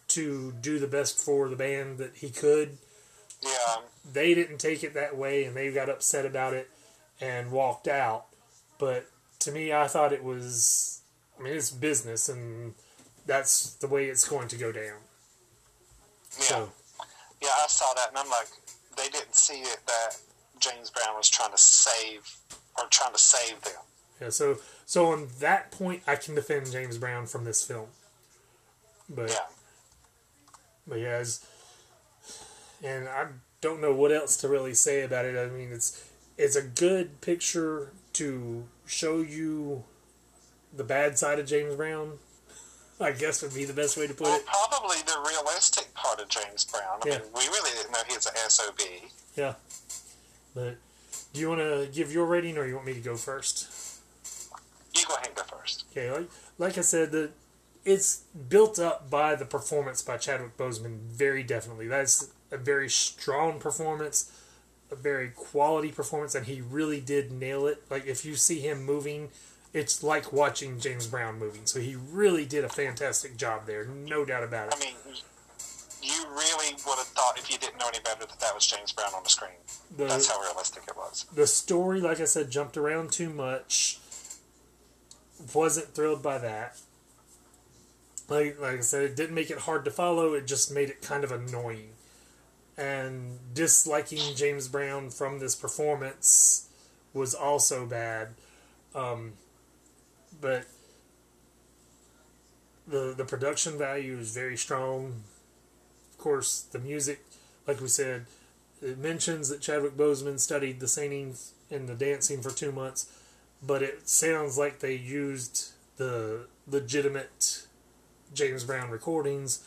Speaker 1: to do the best for the band that he could.
Speaker 2: Yeah,
Speaker 1: They didn't take it that way, and they got upset about it and walked out. But to me, I thought it was. I mean, it's business, and that's the way it's going to go down.
Speaker 2: yeah,
Speaker 1: So,
Speaker 2: yeah. I saw that, and I'm like, they didn't see it that James Brown was trying to save or trying to save them.
Speaker 1: yeah, so so on that point, I can defend James Brown from this film. But
Speaker 2: Yeah,
Speaker 1: But yeah, it's, and I don't know what else to really say about it. I mean, it's it's a good picture to show you the bad side of James Brown. I guess would be the best way to put
Speaker 2: well,
Speaker 1: it.
Speaker 2: probably the realistic part of James Brown. I
Speaker 1: Yeah.
Speaker 2: mean, we really didn't know he was an sob.
Speaker 1: Yeah. But do you want to give your rating, or you want me to go first?
Speaker 2: You go ahead and go first.
Speaker 1: Okay, like, like I said, the it's built up by the performance by Chadwick Boseman. Very definitely, that's a very strong performance, a very quality performance, and he really did nail it. Like if you see him moving, it's like watching James Brown moving. So he really did a fantastic job there, no doubt about it.
Speaker 2: I mean, you really would have thought if you didn't know any better that that was James Brown on the screen. That's how realistic it was.
Speaker 1: the story, like I said, jumped around too much. Wasn't thrilled by that. like like I said, it didn't make it hard to follow. It just made it kind of annoying. And disliking James Brown from this performance was also bad. Um, but the the production value is very strong. Of course, the music, like we said, it mentions that Chadwick Boseman studied the singing and the dancing for two months, but it sounds like they used the legitimate James Brown recordings.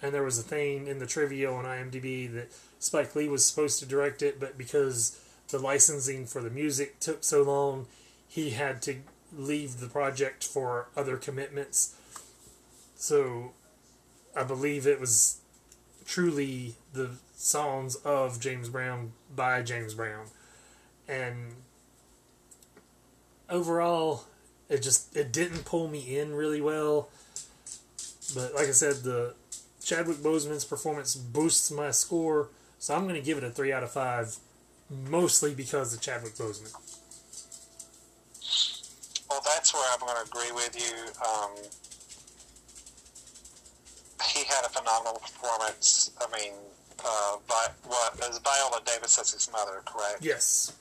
Speaker 1: And there was a thing in the trivia on IMDb that Spike Lee was supposed to direct it, but because the licensing for the music took so long, he had to leave the project for other commitments. So I believe it was truly the songs of James Brown by James Brown. And overall it just it didn't pull me in really well. But like I said, the Chadwick Boseman's performance boosts my score, so I'm going to give it a three out of five, mostly because of Chadwick Boseman.
Speaker 2: Well, that's where I'm going to agree with you. Um, he had a phenomenal performance. I mean, uh, Vi- what is Viola Davis as his mother, correct?
Speaker 1: Yes.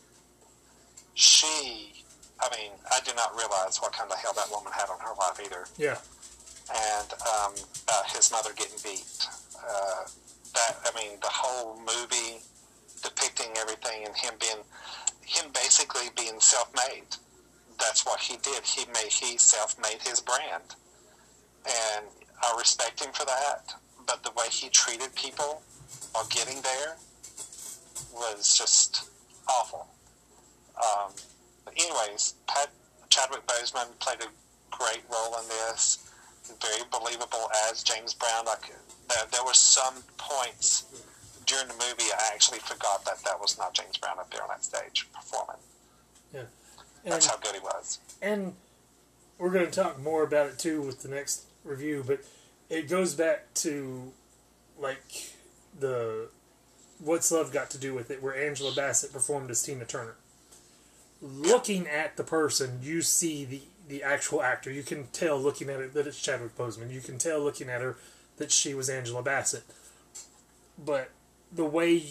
Speaker 2: She, I mean, I did not realize what kind of hell that woman had on her life either.
Speaker 1: Yeah.
Speaker 2: and um, uh, his mother getting beat. Uh, that I mean, the whole movie depicting everything and him being him basically being self-made. That's what he did. He made he self-made his brand, and I respect him for that. But the way he treated people while getting there was just awful. Um, anyways, Pat, Chadwick Boseman played a great role in this very believable as James Brown. Like there, there were some points during the movie I actually forgot that that was not James Brown up there on that stage performing.
Speaker 1: Yeah.
Speaker 2: That's
Speaker 1: And,
Speaker 2: how good he was.
Speaker 1: and we're going to talk more about it too with the next review, but it goes back to like the what's love got to do with it, where Angela Bassett performed as Tina Turner. Looking at the person, you see the the actual actor. You can tell looking at it that it's Chadwick Boseman. You can tell looking at her that she was Angela Bassett. But the way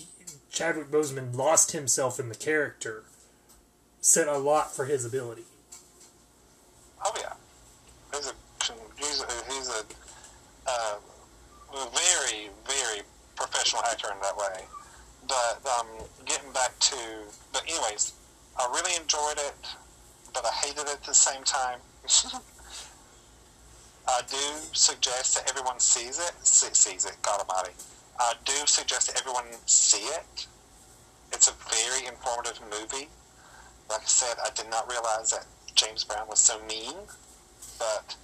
Speaker 1: Chadwick Boseman lost himself in the character said a lot for his ability.
Speaker 2: Oh yeah, he's a he's a, he's a uh, very very professional actor in that way. But um, getting back to, but anyways, I really enjoyed it, but I hated it at the same time. I do suggest that everyone sees it. See, sees it, God Almighty. I do suggest that everyone see it. It's a very informative movie. Like I said, I did not realize that James Brown was so mean. But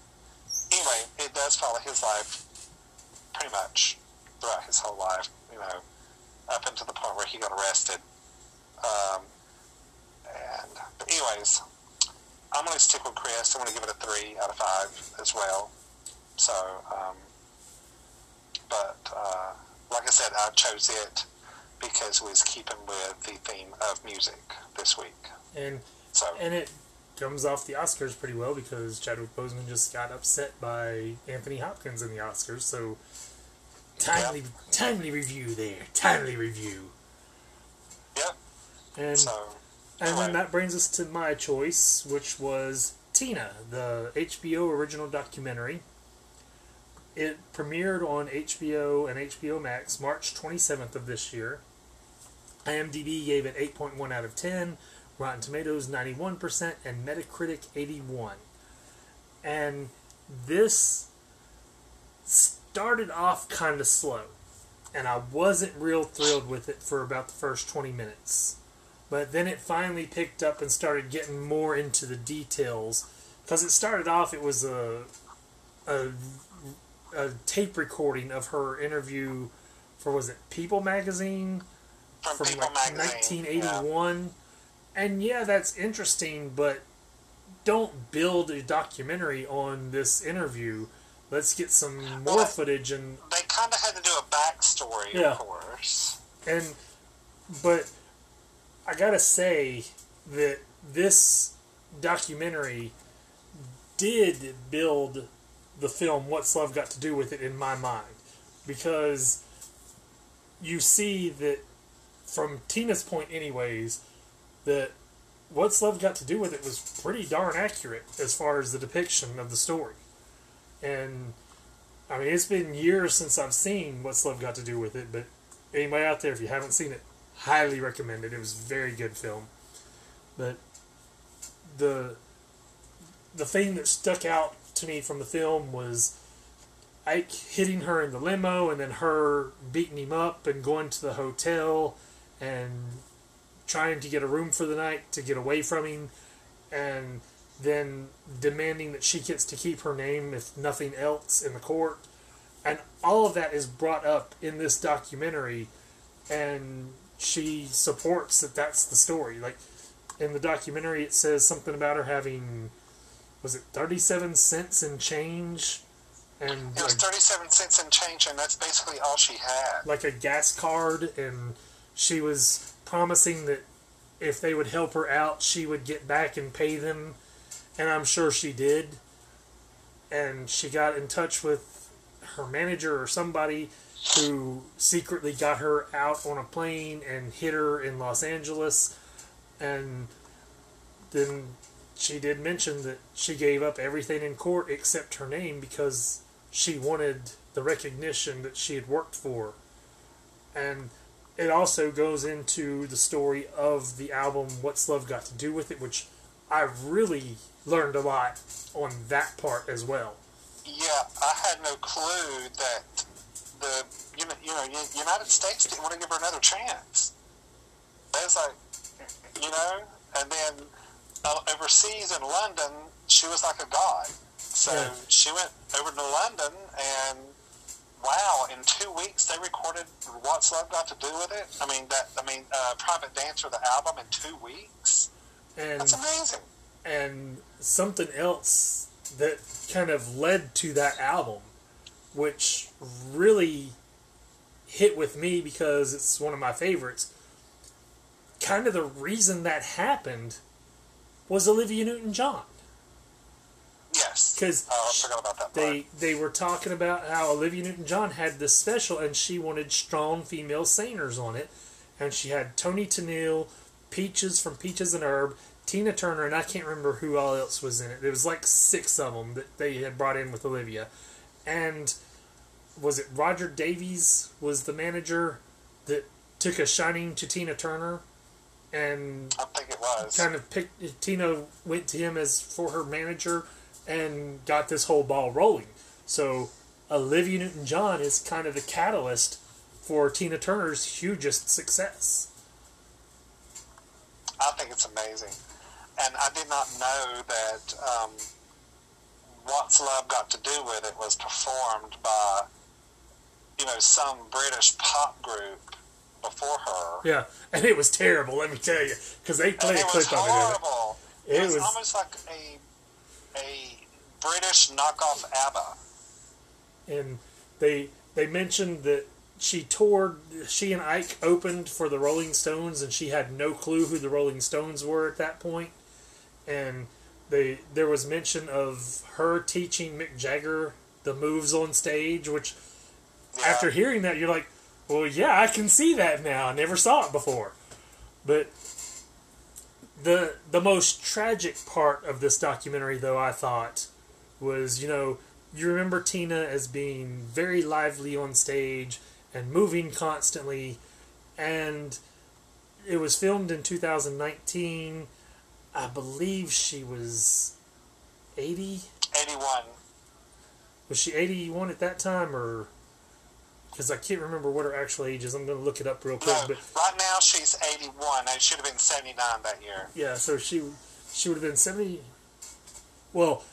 Speaker 2: anyway, it does follow his life pretty much throughout his whole life, you know, up until the point where he got arrested. Um, and but anyways, I'm going to stick with Chris. I'm going to give it a three out of five as well. So, um, but uh, like I said, I chose it because it was keeping with the theme of music this week.
Speaker 1: And
Speaker 2: So
Speaker 1: and it comes off the Oscars pretty well because Chadwick Boseman just got upset by Anthony Hopkins in the Oscars. So timely timely review there. Timely review.
Speaker 2: Yep.
Speaker 1: And
Speaker 2: So
Speaker 1: and then that brings us to my choice, which was Tina, the HBO original documentary. It premiered on HBO and HBO Max March 27th of this year. IMDb gave it 8.1 out of 10, Rotten Tomatoes 91%, and Metacritic 81. And this started off kind of slow, and I wasn't real thrilled with it for about the first 20 minutes. But then it finally picked up and started getting more into the details. Because it started off, it was a, a, a tape recording of her interview for, was it People magazine?
Speaker 2: from,
Speaker 1: from
Speaker 2: People
Speaker 1: like
Speaker 2: Magazine. yeah.
Speaker 1: 1981. And yeah, that's interesting, but don't build a documentary on this interview. Let's get some more
Speaker 2: Well,
Speaker 1: footage and
Speaker 2: They kind of had to do a backstory,
Speaker 1: Yeah.
Speaker 2: of course.
Speaker 1: and but I gotta say that this documentary did build the film What's Love Got to Do with It in my mind because you see that from Tina's point anyways that What's Love Got to Do with It was pretty darn accurate as far as the depiction of the story. And I mean it's been years since I've seen What's Love Got to Do with It, but anybody out there if you haven't seen it, highly recommend it. It was a very good film. But the the thing that stuck out to me from the film was Ike hitting her in the limo and then her beating him up and going to the hotel and trying to get a room for the night to get away from him and then demanding that she gets to keep her name if nothing else in the court. And all of that is brought up in this documentary and she supports that that's the story. Like in the documentary it says something about her having was it 37 cents in change? And
Speaker 2: It was
Speaker 1: like,
Speaker 2: 37 cents in change, and that's basically all she had.
Speaker 1: like a gas card and she was promising that if they would help her out she would get back and pay them and i'm sure she did and she got in touch with her manager or somebody who secretly got her out on a plane and hit her in los angeles and then she did mention that she gave up everything in court except her name because she wanted the recognition that she had worked for. And it also goes into the story of the album What's Love Got to Do with It, which I really learned a lot on that part as well.
Speaker 2: Yeah, I had no clue that the you know, you know United States didn't want to give her another chance. It was like, you know, and then uh, overseas in London, she was like a god. So
Speaker 1: Yeah.
Speaker 2: she went over to London, and wow, in two weeks they recorded "What's Love Got to Do with It." I mean, that I mean, uh, "Private Dancer" the album in two weeks.
Speaker 1: And
Speaker 2: That's amazing.
Speaker 1: and something else that kind of led to that album, which really hit with me because it's one of my favorites. Kind of the reason that happened was Olivia Newton John.
Speaker 2: Yes.
Speaker 1: Because
Speaker 2: Oh, I forgot about that.
Speaker 1: they they were talking about how Olivia Newton John had this special and she wanted strong female singers on it, and she had Toni Tennille, Peaches from Peaches and Herb, Tina Turner, and I can't remember who all else was in it. There was like six of them that they had brought in with Olivia, and was it Roger Davies was the manager that took a shining to Tina Turner, and
Speaker 2: I think it was.
Speaker 1: kind of picked Tina went to him as for her manager and got this whole ball rolling. So Olivia Newton John is kind of the catalyst for Tina Turner's hugest success.
Speaker 2: I think it's amazing. And I did not know that um, What's Love Got to Do with It was performed by, you know, some British pop group before her.
Speaker 1: Yeah, and it was terrible. Let me tell you, because they
Speaker 2: played
Speaker 1: a clip of it. it.
Speaker 2: horrible.
Speaker 1: It
Speaker 2: It, was,
Speaker 1: was-
Speaker 2: almost like a a British knockoff ABBA.
Speaker 1: and they they mentioned that she toured she and Ike opened for the Rolling Stones and she had no clue who the Rolling Stones were at that point. and they there was mention of her teaching Mick Jagger the moves on stage which
Speaker 2: Yeah.
Speaker 1: after hearing that you're like well yeah I can see that now I never saw it before but the the most tragic part of this documentary though I thought was you know you remember Tina as being very lively on stage and moving constantly and it was filmed in 2019 I believe she was 80
Speaker 2: 81.
Speaker 1: was she 81 at that time or because I can't remember what her actual age is I'm going to look it up real quick
Speaker 2: No,
Speaker 1: but
Speaker 2: right now she's 81. It should have been 79 that year.
Speaker 1: Yeah, so she she would have been seventy. Well,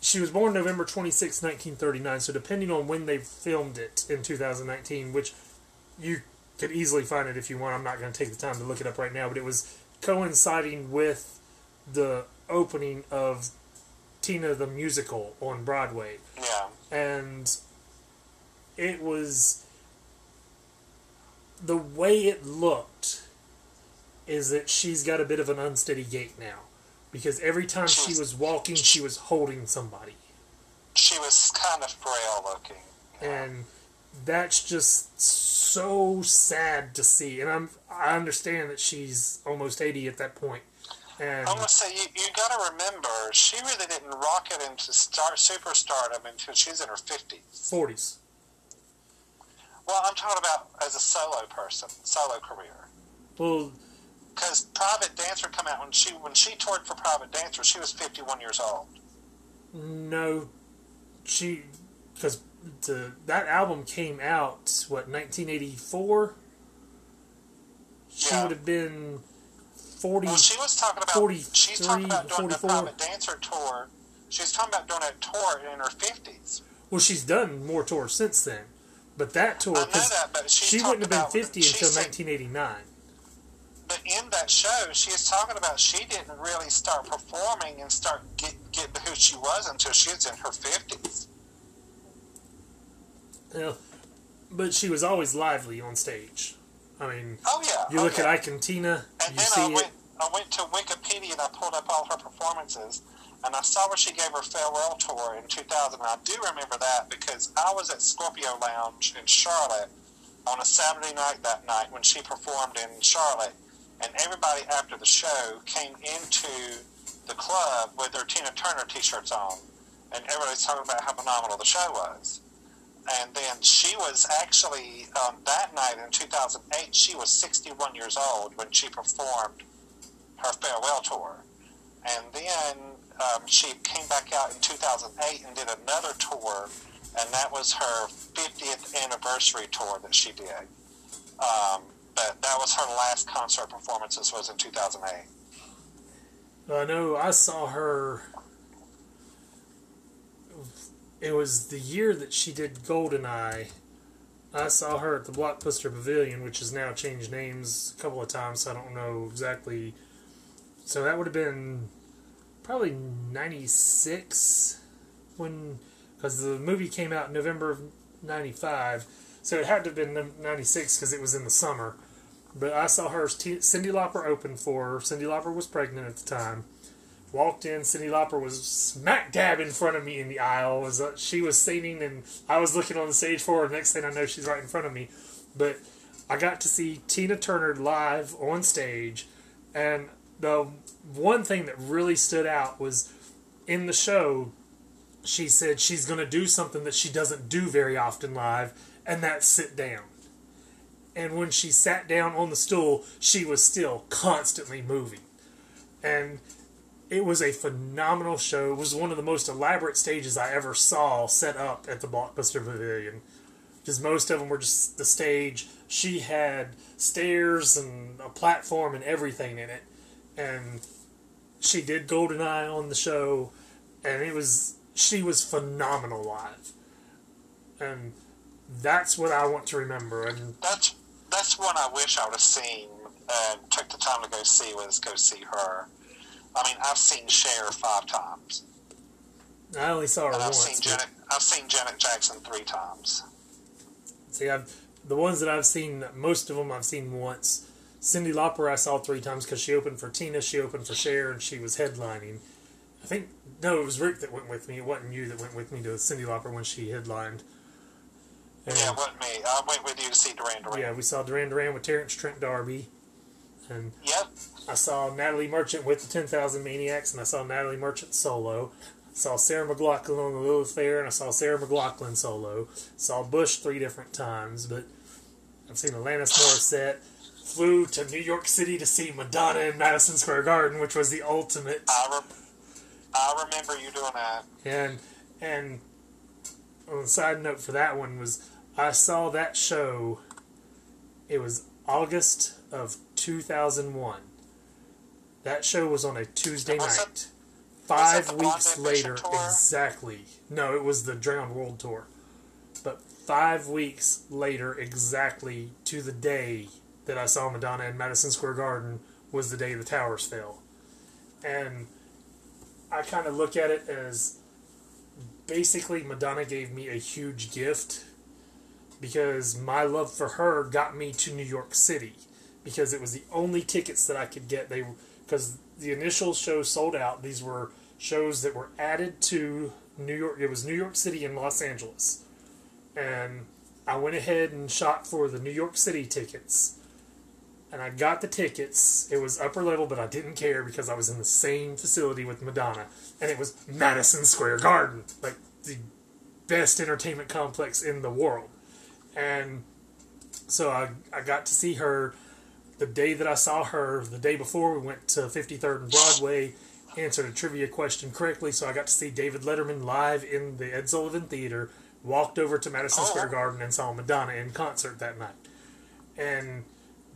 Speaker 1: she was born November twenty sixth, 1939, so depending on when they filmed it in 2019, which you could easily find it if you want, I'm not going to take the time to look it up right now, but it was coinciding with the opening of Tina the Musical on Broadway.
Speaker 2: Yeah.
Speaker 1: And it was the way it looked is that she's got a bit of an unsteady gait now because every time she was walking she was holding somebody
Speaker 2: she was kind of frail looking.
Speaker 1: and that's just so sad to see. And I'm I understand that she's almost eighty at that point, and
Speaker 2: I want to say you, you got to remember she really didn't rocket into star superstardom until she's in her fifties.
Speaker 1: forties.
Speaker 2: Well, I'm talking about as a solo person, solo career.
Speaker 1: Well,
Speaker 2: Because Private Dancer come out when she when she toured for Private Dancer, she was 51 years old.
Speaker 1: no, she because the that album came out what 1984. She
Speaker 2: Yeah.
Speaker 1: would have been forty.
Speaker 2: Well, she was talking about
Speaker 1: 43,
Speaker 2: she's talking about doing the Private Dancer tour. She's talking about doing a tour in her 50s.
Speaker 1: well, she's done more tours since then, but that tour because
Speaker 2: that, but she's
Speaker 1: she wouldn't have been fifty
Speaker 2: she
Speaker 1: until
Speaker 2: said-
Speaker 1: 1989.
Speaker 2: But in that show, she is talking about she didn't really start performing and start get get who she was until she was in her 50s.
Speaker 1: Yeah, but she was always lively on stage. I mean,
Speaker 2: Oh yeah.
Speaker 1: you
Speaker 2: oh,
Speaker 1: look
Speaker 2: yeah.
Speaker 1: at Ike and Tina,
Speaker 2: And
Speaker 1: you
Speaker 2: then
Speaker 1: see
Speaker 2: I
Speaker 1: it.
Speaker 2: I went to Wikipedia and I pulled up all her performances, and I saw where she gave her farewell tour in 2000. And I do remember that because I was at Scorpio Lounge in Charlotte on a Saturday night that night when she performed in Charlotte, and everybody after the show came into the club with their Tina Turner T-shirts on, and everybody's talking about how phenomenal the show was. And then she was actually um, that night in 2008. She was 61 years old when she performed her farewell tour, and then um, she came back out in 2008 and did another tour, and that was her 50th anniversary tour that she did. Um, but that was her last concert performances was in 2008.
Speaker 1: I know I saw her. It was the year that she did Goldeneye. I saw her at the Blockbuster Pavilion, which has now changed names a couple of times, so I don't know exactly. So that would have been probably 96 when. Because the movie came out in November of 95. So it had to have been 96 because it was in the summer. But I saw her. Cyndi Lauper opened for her. Cyndi Lauper was pregnant at the time. Walked in. Cyndi Lauper was smack dab in front of me in the aisle. Was uh, she was singing and I was looking on the stage for her. Next thing I know, she's right in front of me. But I got to see Tina Turner live on stage, and the one thing that really stood out was in the show. She said she's going to do something that she doesn't do very often live, and that's sit down and when she sat down on the stool, she was still constantly moving. And it was a phenomenal show. It was one of the most elaborate stages I ever saw set up at the Blockbuster Pavilion. Because most of them were just the stage. She had stairs and a platform and everything in it. And she did Goldeneye on the show. And it was, she was phenomenal live. And that's what I want to remember. And
Speaker 2: That's that's one I wish I would have seen and took the time to go see was go see her. I mean, I've seen Cher five times,
Speaker 1: I only saw her
Speaker 2: and I've
Speaker 1: once.
Speaker 2: seen Janet. I've seen Janet Jackson three times.
Speaker 1: See, I've the ones that I've seen, most of them I've seen once. Cyndi Lauper I saw three times because she opened for Tina, she opened for Cher, and she was headlining. I think no, it was Rick that went with me. It wasn't you that went with me to Cyndi Lauper when she headlined. And,
Speaker 2: Yeah, it wasn't me. I went with you to see Duran Duran.
Speaker 1: yeah, we saw Duran Duran with Terence Trent D'Arby, and
Speaker 2: Yep.
Speaker 1: I saw Natalie Merchant with the Ten Thousand Maniacs, and I saw Natalie Merchant solo. I saw Sarah McLachlan on the Lilith Fair, and I saw Sarah McLachlan solo. Saw Bush three different times, but I've seen Alanis Morissette. Flew to New York City to see Madonna in Madison Square Garden, which was the ultimate.
Speaker 2: I, re- I remember you doing that.
Speaker 1: And and on a side note for that one was I saw that show. It was August of two thousand one. That show was on a Tuesday
Speaker 2: it-
Speaker 1: night. Five weeks later, exactly. No, it was the Drowned World tour. But five weeks later, exactly to the day that I saw Madonna in Madison Square Garden, was the day the towers fell. And I kind of look at it as basically Madonna gave me a huge gift because my love for her got me to New York City because it was the only tickets that I could get. They because the initial show sold out. These were shows that were added to New York. It was New York City and Los Angeles, and I went ahead and shot for the New York City tickets. And I got the tickets. It was upper level, but I didn't care because I was in the same facility with Madonna, and it was Madison Square Garden, like the best entertainment complex in the world. And so I, I got to see her the day that I saw her, the day before we went to 53rd and Broadway, answered a trivia question correctly. So I got to see David Letterman live in the Ed Sullivan Theater, walked over to Madison oh, Square Garden and saw Madonna in concert that night. And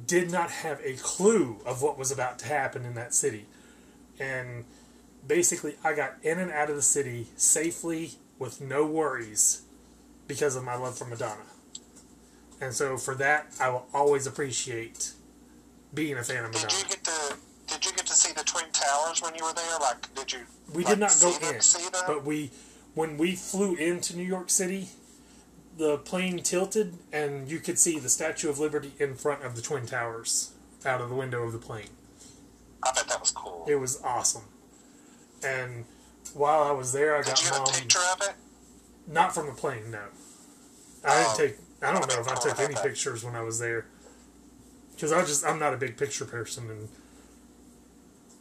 Speaker 1: did not have a clue of what was about to happen in that city. And basically, I got in and out of the city safely with no worries because of my love for Madonna. And so for that, I will always appreciate being a fan of Madonna.
Speaker 2: Did you get to Did you get to see the Twin Towers when you were there? Like, did you?
Speaker 1: We
Speaker 2: like,
Speaker 1: did not go in,
Speaker 2: them?
Speaker 1: but we when we flew into New York City, the plane tilted and you could see the Statue of Liberty in front of the Twin Towers out of the window of the plane.
Speaker 2: I bet that was cool.
Speaker 1: It was awesome. And while I was there, I
Speaker 2: Did
Speaker 1: got
Speaker 2: you
Speaker 1: mom
Speaker 2: a picture of it?
Speaker 1: not from the plane. No, I
Speaker 2: Oh.
Speaker 1: didn't take. I don't know if I took any pictures when I was there because I just I'm not a big picture person and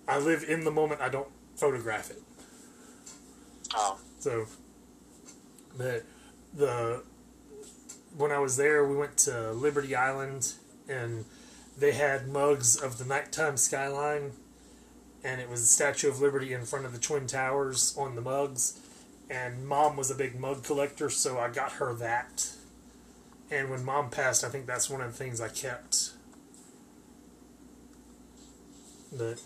Speaker 1: I live in the moment. I don't photograph it.
Speaker 2: Oh,
Speaker 1: So, but the when I was there, we went to Liberty Island, and they had mugs of the nighttime skyline, and it was the Statue of Liberty in front of the Twin Towers on the mugs. And mom was a big mug collector, so I got her that. And when mom passed, I think that's one of the things I kept. But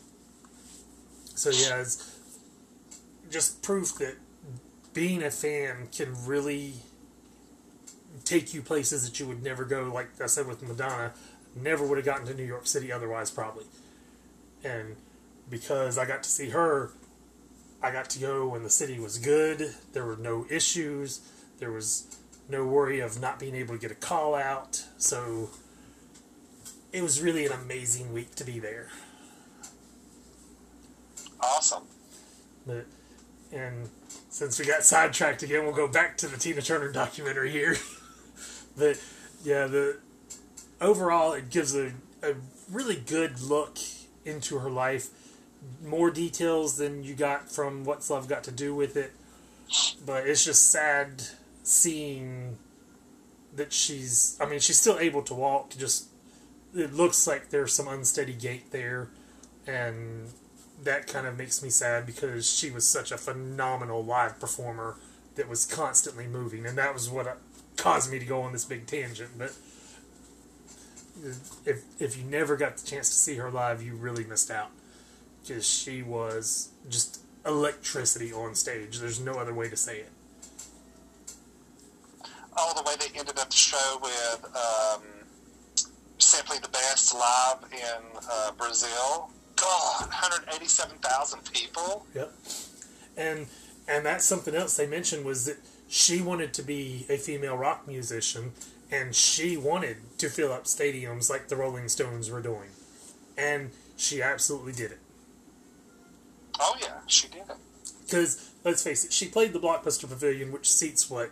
Speaker 1: so yeah, it's just proof that being a fan can really take you places that you would never go. Like I said with Madonna, never would have gotten to New York City otherwise, probably. And because I got to see her, I got to go when the city was good. There were no issues. There was no worry of not being able to get a call out. So it was really an amazing week to be there.
Speaker 2: awesome.
Speaker 1: But and since we got sidetracked again, we'll go back to the Tina Turner documentary here. but yeah, the overall it gives a, a really good look into her life. More details than you got from What's Love Got to Do with It. But it's just sad seeing that she's I mean, she's still able to walk, just it looks like there's some unsteady gait there and that kind of makes me sad because she was such a phenomenal live performer that was constantly moving, and that was what caused me to go on this big tangent. But if if you never got the chance to see her live, you really missed out because she was just electricity on stage. There's no other way to say it.
Speaker 2: Oh, the way they ended up the show with um, Simply the Best live in uh, Brazil. God, 187,000 people.
Speaker 1: Yep. And and that's something else they mentioned was that she wanted to be a female rock musician and she wanted to fill up stadiums like the Rolling Stones were doing. And she absolutely did it.
Speaker 2: Oh, yeah, she did it.
Speaker 1: Because, let's face it, she played the Blockbuster Pavilion, which seats, what,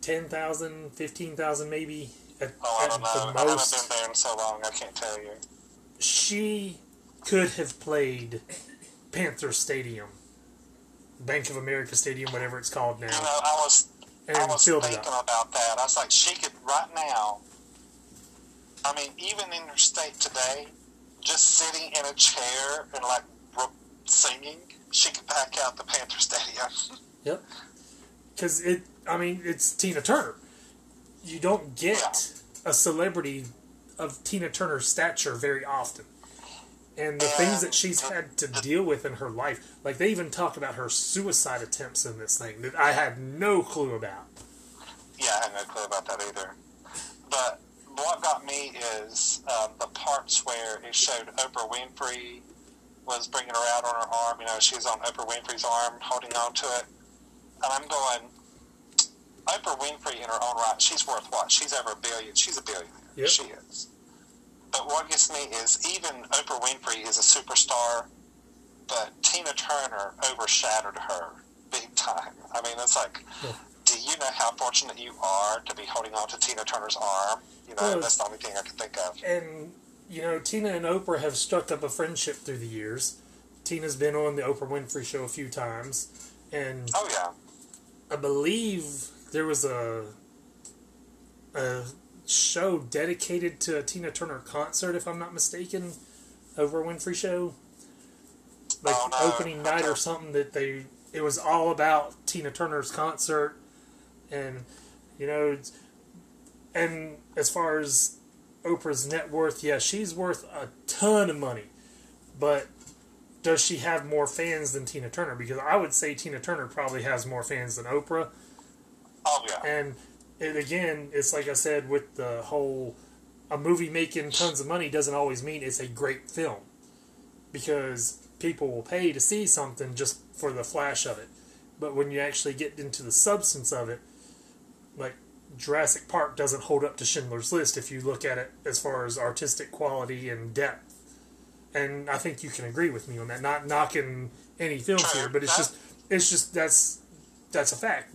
Speaker 1: 10,000, 15,000 maybe at,
Speaker 2: Oh, I don't know.
Speaker 1: the
Speaker 2: I haven't been there in so long, I can't tell you.
Speaker 1: She could have played Panther Stadium, Bank of America Stadium, whatever it's called now.
Speaker 2: You know, I was
Speaker 1: and
Speaker 2: I was thinking
Speaker 1: up.
Speaker 2: about that. I was like, she could right now. I mean, even in her state today, just sitting in a chair and like singing, she could pack out the Panther Stadium.
Speaker 1: Yep. Because it, I mean, it's Tina Turner. You don't get a celebrity of Tina Turner's stature very often. And the things that she's had to deal with in her life, like they even talk about her suicide attempts in this thing that I had no clue about.
Speaker 2: yeah, I had no clue about that either. But what got me is um, the parts where it showed Oprah Winfrey was bringing her out on her arm. You know, she's on Oprah Winfrey's arm, holding on to it. And I'm going, Oprah Winfrey in her own right, she's worth what? She's over a billion. She's a billionaire.
Speaker 1: Yep.
Speaker 2: She is. But what gets me is even Oprah Winfrey is a superstar, but Tina Turner overshadowed her big time. I mean, it's like,
Speaker 1: Yeah.
Speaker 2: do you know how fortunate you are to be holding on to Tina Turner's arm? You know,
Speaker 1: Well,
Speaker 2: that's the only thing I can think of.
Speaker 1: And you know, Tina and Oprah have struck up a friendship through the years. Tina's been on the Oprah Winfrey Show a few times, and
Speaker 2: Oh yeah,
Speaker 1: I believe there was a a show dedicated to a Tina Turner concert, if I'm not mistaken, Oprah Winfrey Show. Like
Speaker 2: Oh, no.
Speaker 1: opening night or something that they it was all about Tina Turner's concert, and you know, and as far as Oprah's net worth, yeah, she's worth a ton of money, but does she have more fans than Tina Turner? Because I would say Tina Turner probably has more fans than Oprah.
Speaker 2: oh yeah,
Speaker 1: And it again, it's like I said with the whole a movie making tons of money doesn't always mean it's a great film. Because people will pay to see something just for the flash of it. But when you actually get into the substance of it, like Jurassic Park doesn't hold up to Schindler's List if you look at it as far as artistic quality and depth. And I think you can agree with me on that. Not knocking any films here, but it's just it's just that's that's a fact.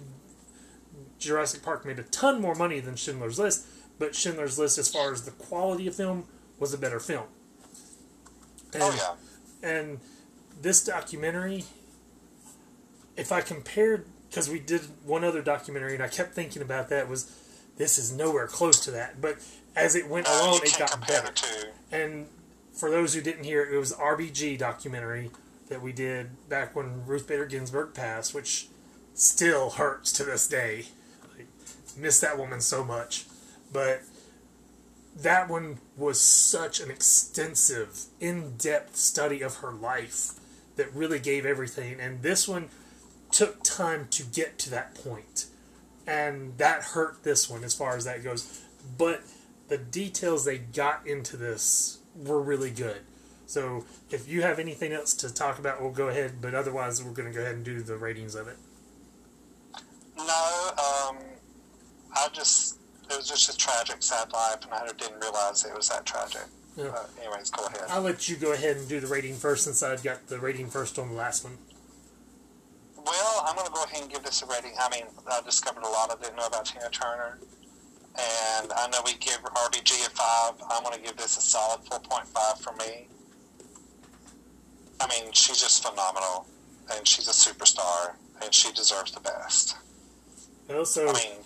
Speaker 1: Jurassic Park made a ton more money than Schindler's List, but Schindler's List, as far as the quality of film, was a better film. And,
Speaker 2: oh yeah.
Speaker 1: and this documentary, if I compared, because we did one other documentary, and I kept thinking about that, was this is nowhere close to that. But as it went
Speaker 2: No,
Speaker 1: along, it got better. And for those who didn't hear it, it was RBG documentary that we did back when Ruth Bader Ginsburg passed, which still hurts to this day. Miss that woman so much. But that one was such an extensive, in depth study of her life that really gave everything. And this one took time to get to that point. And that hurt this one as far as that goes. But the details they got into this were really good. So if you have anything else to talk about, we'll go ahead. But otherwise, we're going to go ahead and do the ratings of it.
Speaker 2: No, um, I just it was just a tragic, sad life, and I didn't realize it was that tragic.
Speaker 1: Yeah.
Speaker 2: But anyways, go ahead.
Speaker 1: I'll let you go ahead and do the rating first since I got the rating first on the last one.
Speaker 2: Well, I'm going to go ahead and give this a rating. I mean, I discovered a lot I didn't know about Tina Turner. And I know we give RBG a 5. I'm going to give this a solid 4.5 for me. I mean, she's just phenomenal. And she's a superstar. And she deserves the best.
Speaker 1: Well, so
Speaker 2: I mean,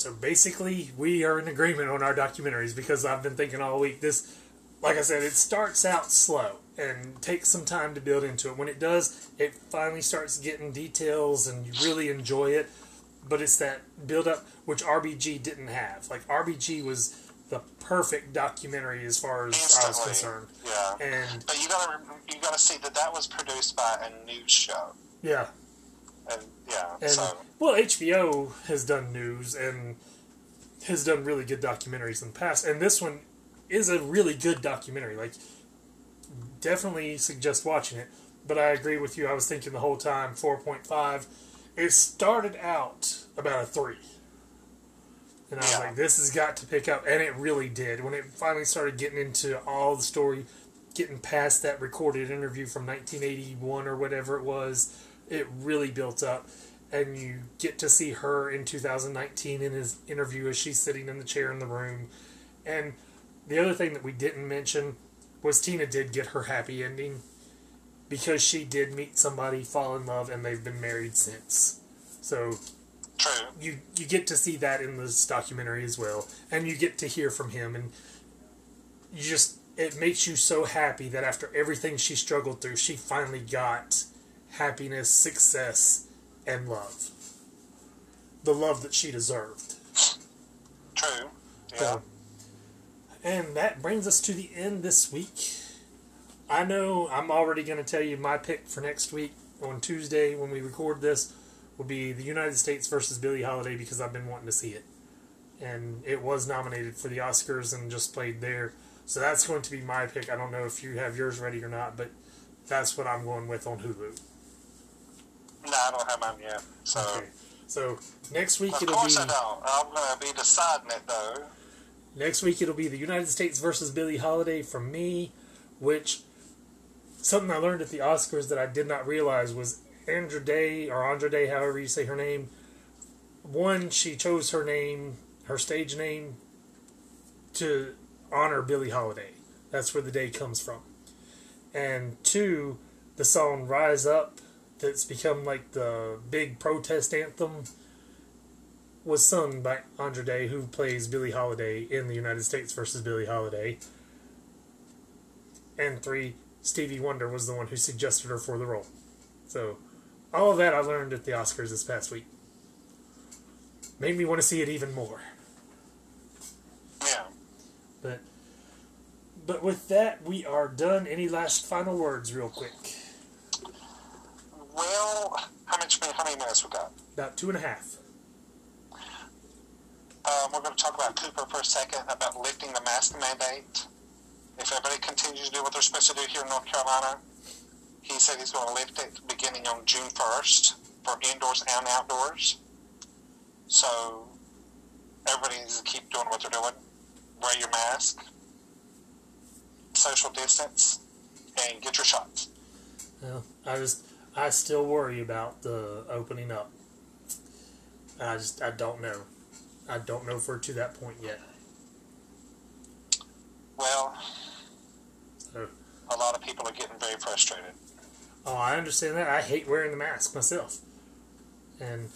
Speaker 1: So basically, we are in agreement on our documentaries because I've been thinking all week. This, like I said, it starts out slow and takes some time to build into it. When it does, it finally starts getting details and you really enjoy it. But it's that build up which RBG didn't have. Like RBG was the perfect documentary as far as I was
Speaker 2: instantly.
Speaker 1: concerned.
Speaker 2: Yeah.
Speaker 1: And
Speaker 2: But you gotta you gotta see that that was produced by a news show,
Speaker 1: yeah,
Speaker 2: and yeah,
Speaker 1: And
Speaker 2: so
Speaker 1: well, HBO has done news and has done really good documentaries in the past, and this one is a really good documentary. Like, definitely suggest watching it. But I agree with you. I was thinking the whole time four point five. It started out about a three, and I was
Speaker 2: Yeah.
Speaker 1: like, "This has got to pick up," and it really did. When it finally started getting into all the story, getting past that recorded interview from 1981 or whatever it was, it really built up. And you get to see her in 2019 in his interview as she's sitting in the chair in the room. And the other thing that we didn't mention was Tina did get her happy ending because she did meet somebody, fall in love, and they've been married since. So
Speaker 2: true.
Speaker 1: you you get to see that in this documentary as well, and you get to hear from him, and you just it makes you so happy that after everything she struggled through, she finally got happiness, success, and love. The love that she deserved.
Speaker 2: True. Yeah.
Speaker 1: So, and that brings us to the end this week. I know I'm already going to tell you my pick for next week on Tuesday when we record this will be the United States versus Billie Holiday because I've been wanting to see it. And it was nominated for the Oscars and just played there. So that's going to be my pick. I don't know if you have yours ready or not, but that's what I'm going with on Hulu.
Speaker 2: No, I don't have mine yet. So
Speaker 1: Okay. So next week
Speaker 2: of
Speaker 1: it'll
Speaker 2: course
Speaker 1: be
Speaker 2: I don't. I'm gonna be deciding it though.
Speaker 1: Next week it'll be the United States versus Billie Holiday from me, which something I learned at the Oscars that I did not realize was Andra Day or Andra Day, however you say her name. One, she chose her name, her stage name, to honor Billie Holiday. That's where the day comes from. And two, the song "Rise Up," that's become like the big protest anthem, was sung by Andre Day, who plays Billie Holiday in the United States versus Billie Holiday. And three, Stevie Wonder was the one who suggested her for the role. So, all of that I learned at the Oscars this past week. Made me want to see it even more.
Speaker 2: Yeah.
Speaker 1: But but with that, we are done. Any last final words, real quick?
Speaker 2: Well, how much? How many minutes we got?
Speaker 1: About two and a half.
Speaker 2: Um, we're going to talk about Cooper for a second about lifting the mask mandate. If everybody continues to do what they're supposed to do here in North Carolina, he said he's going to lift it beginning on June 1st for indoors and outdoors. So everybody needs to keep doing what they're doing. Wear your mask, social distance, and get your shots.
Speaker 1: Well, I just I still worry about the opening up. I just I don't know. I don't know if we're to that point yet.
Speaker 2: Well,
Speaker 1: So,
Speaker 2: a lot of people are getting very frustrated.
Speaker 1: oh, I understand that. I hate wearing the mask myself, and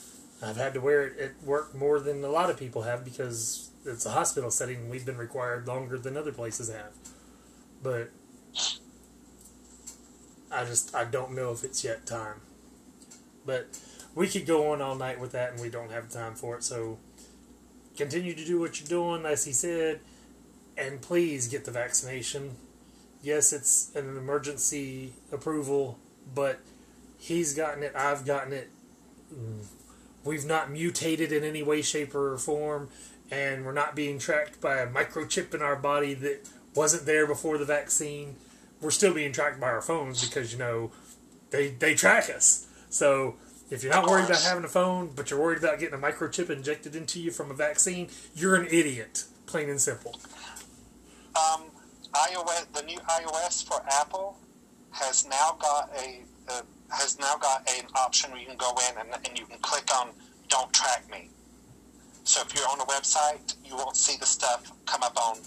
Speaker 1: I've had to wear it at work more than a lot of people have because it's a hospital setting. We've been required longer than other places have, but I just I don't know if it's yet time. But we could go on all night with that, and we don't have time for it. So continue to do what you're doing, as he said, and please get the vaccination. Yes, it's an emergency approval, but he's gotten it. I've gotten it. We've not mutated in any way, shape, or form, and we're not being tracked by a microchip in our body that wasn't there before the vaccine. We're still being tracked by our phones because you know they they track us. So if you're not worried about having a phone, but you're worried about getting a microchip injected into you from a vaccine, you're an idiot, plain and simple.
Speaker 2: Um, iOS, the new iOS for Apple has now got a, uh has now got an option where you can go in and, and you can click on "Don't track me." So if you're on a website, you won't see the stuff come up on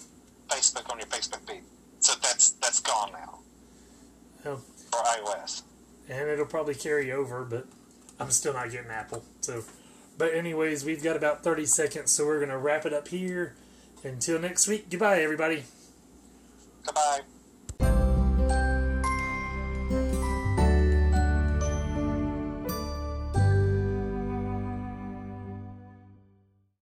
Speaker 2: Facebook on your Facebook feed. So that's that's gone now for iOS.
Speaker 1: and it'll probably carry over, but I'm still not getting Apple. So, but anyways, we've got about 30 seconds, so we're gonna wrap it up here. Until next week, goodbye, everybody.
Speaker 2: Goodbye.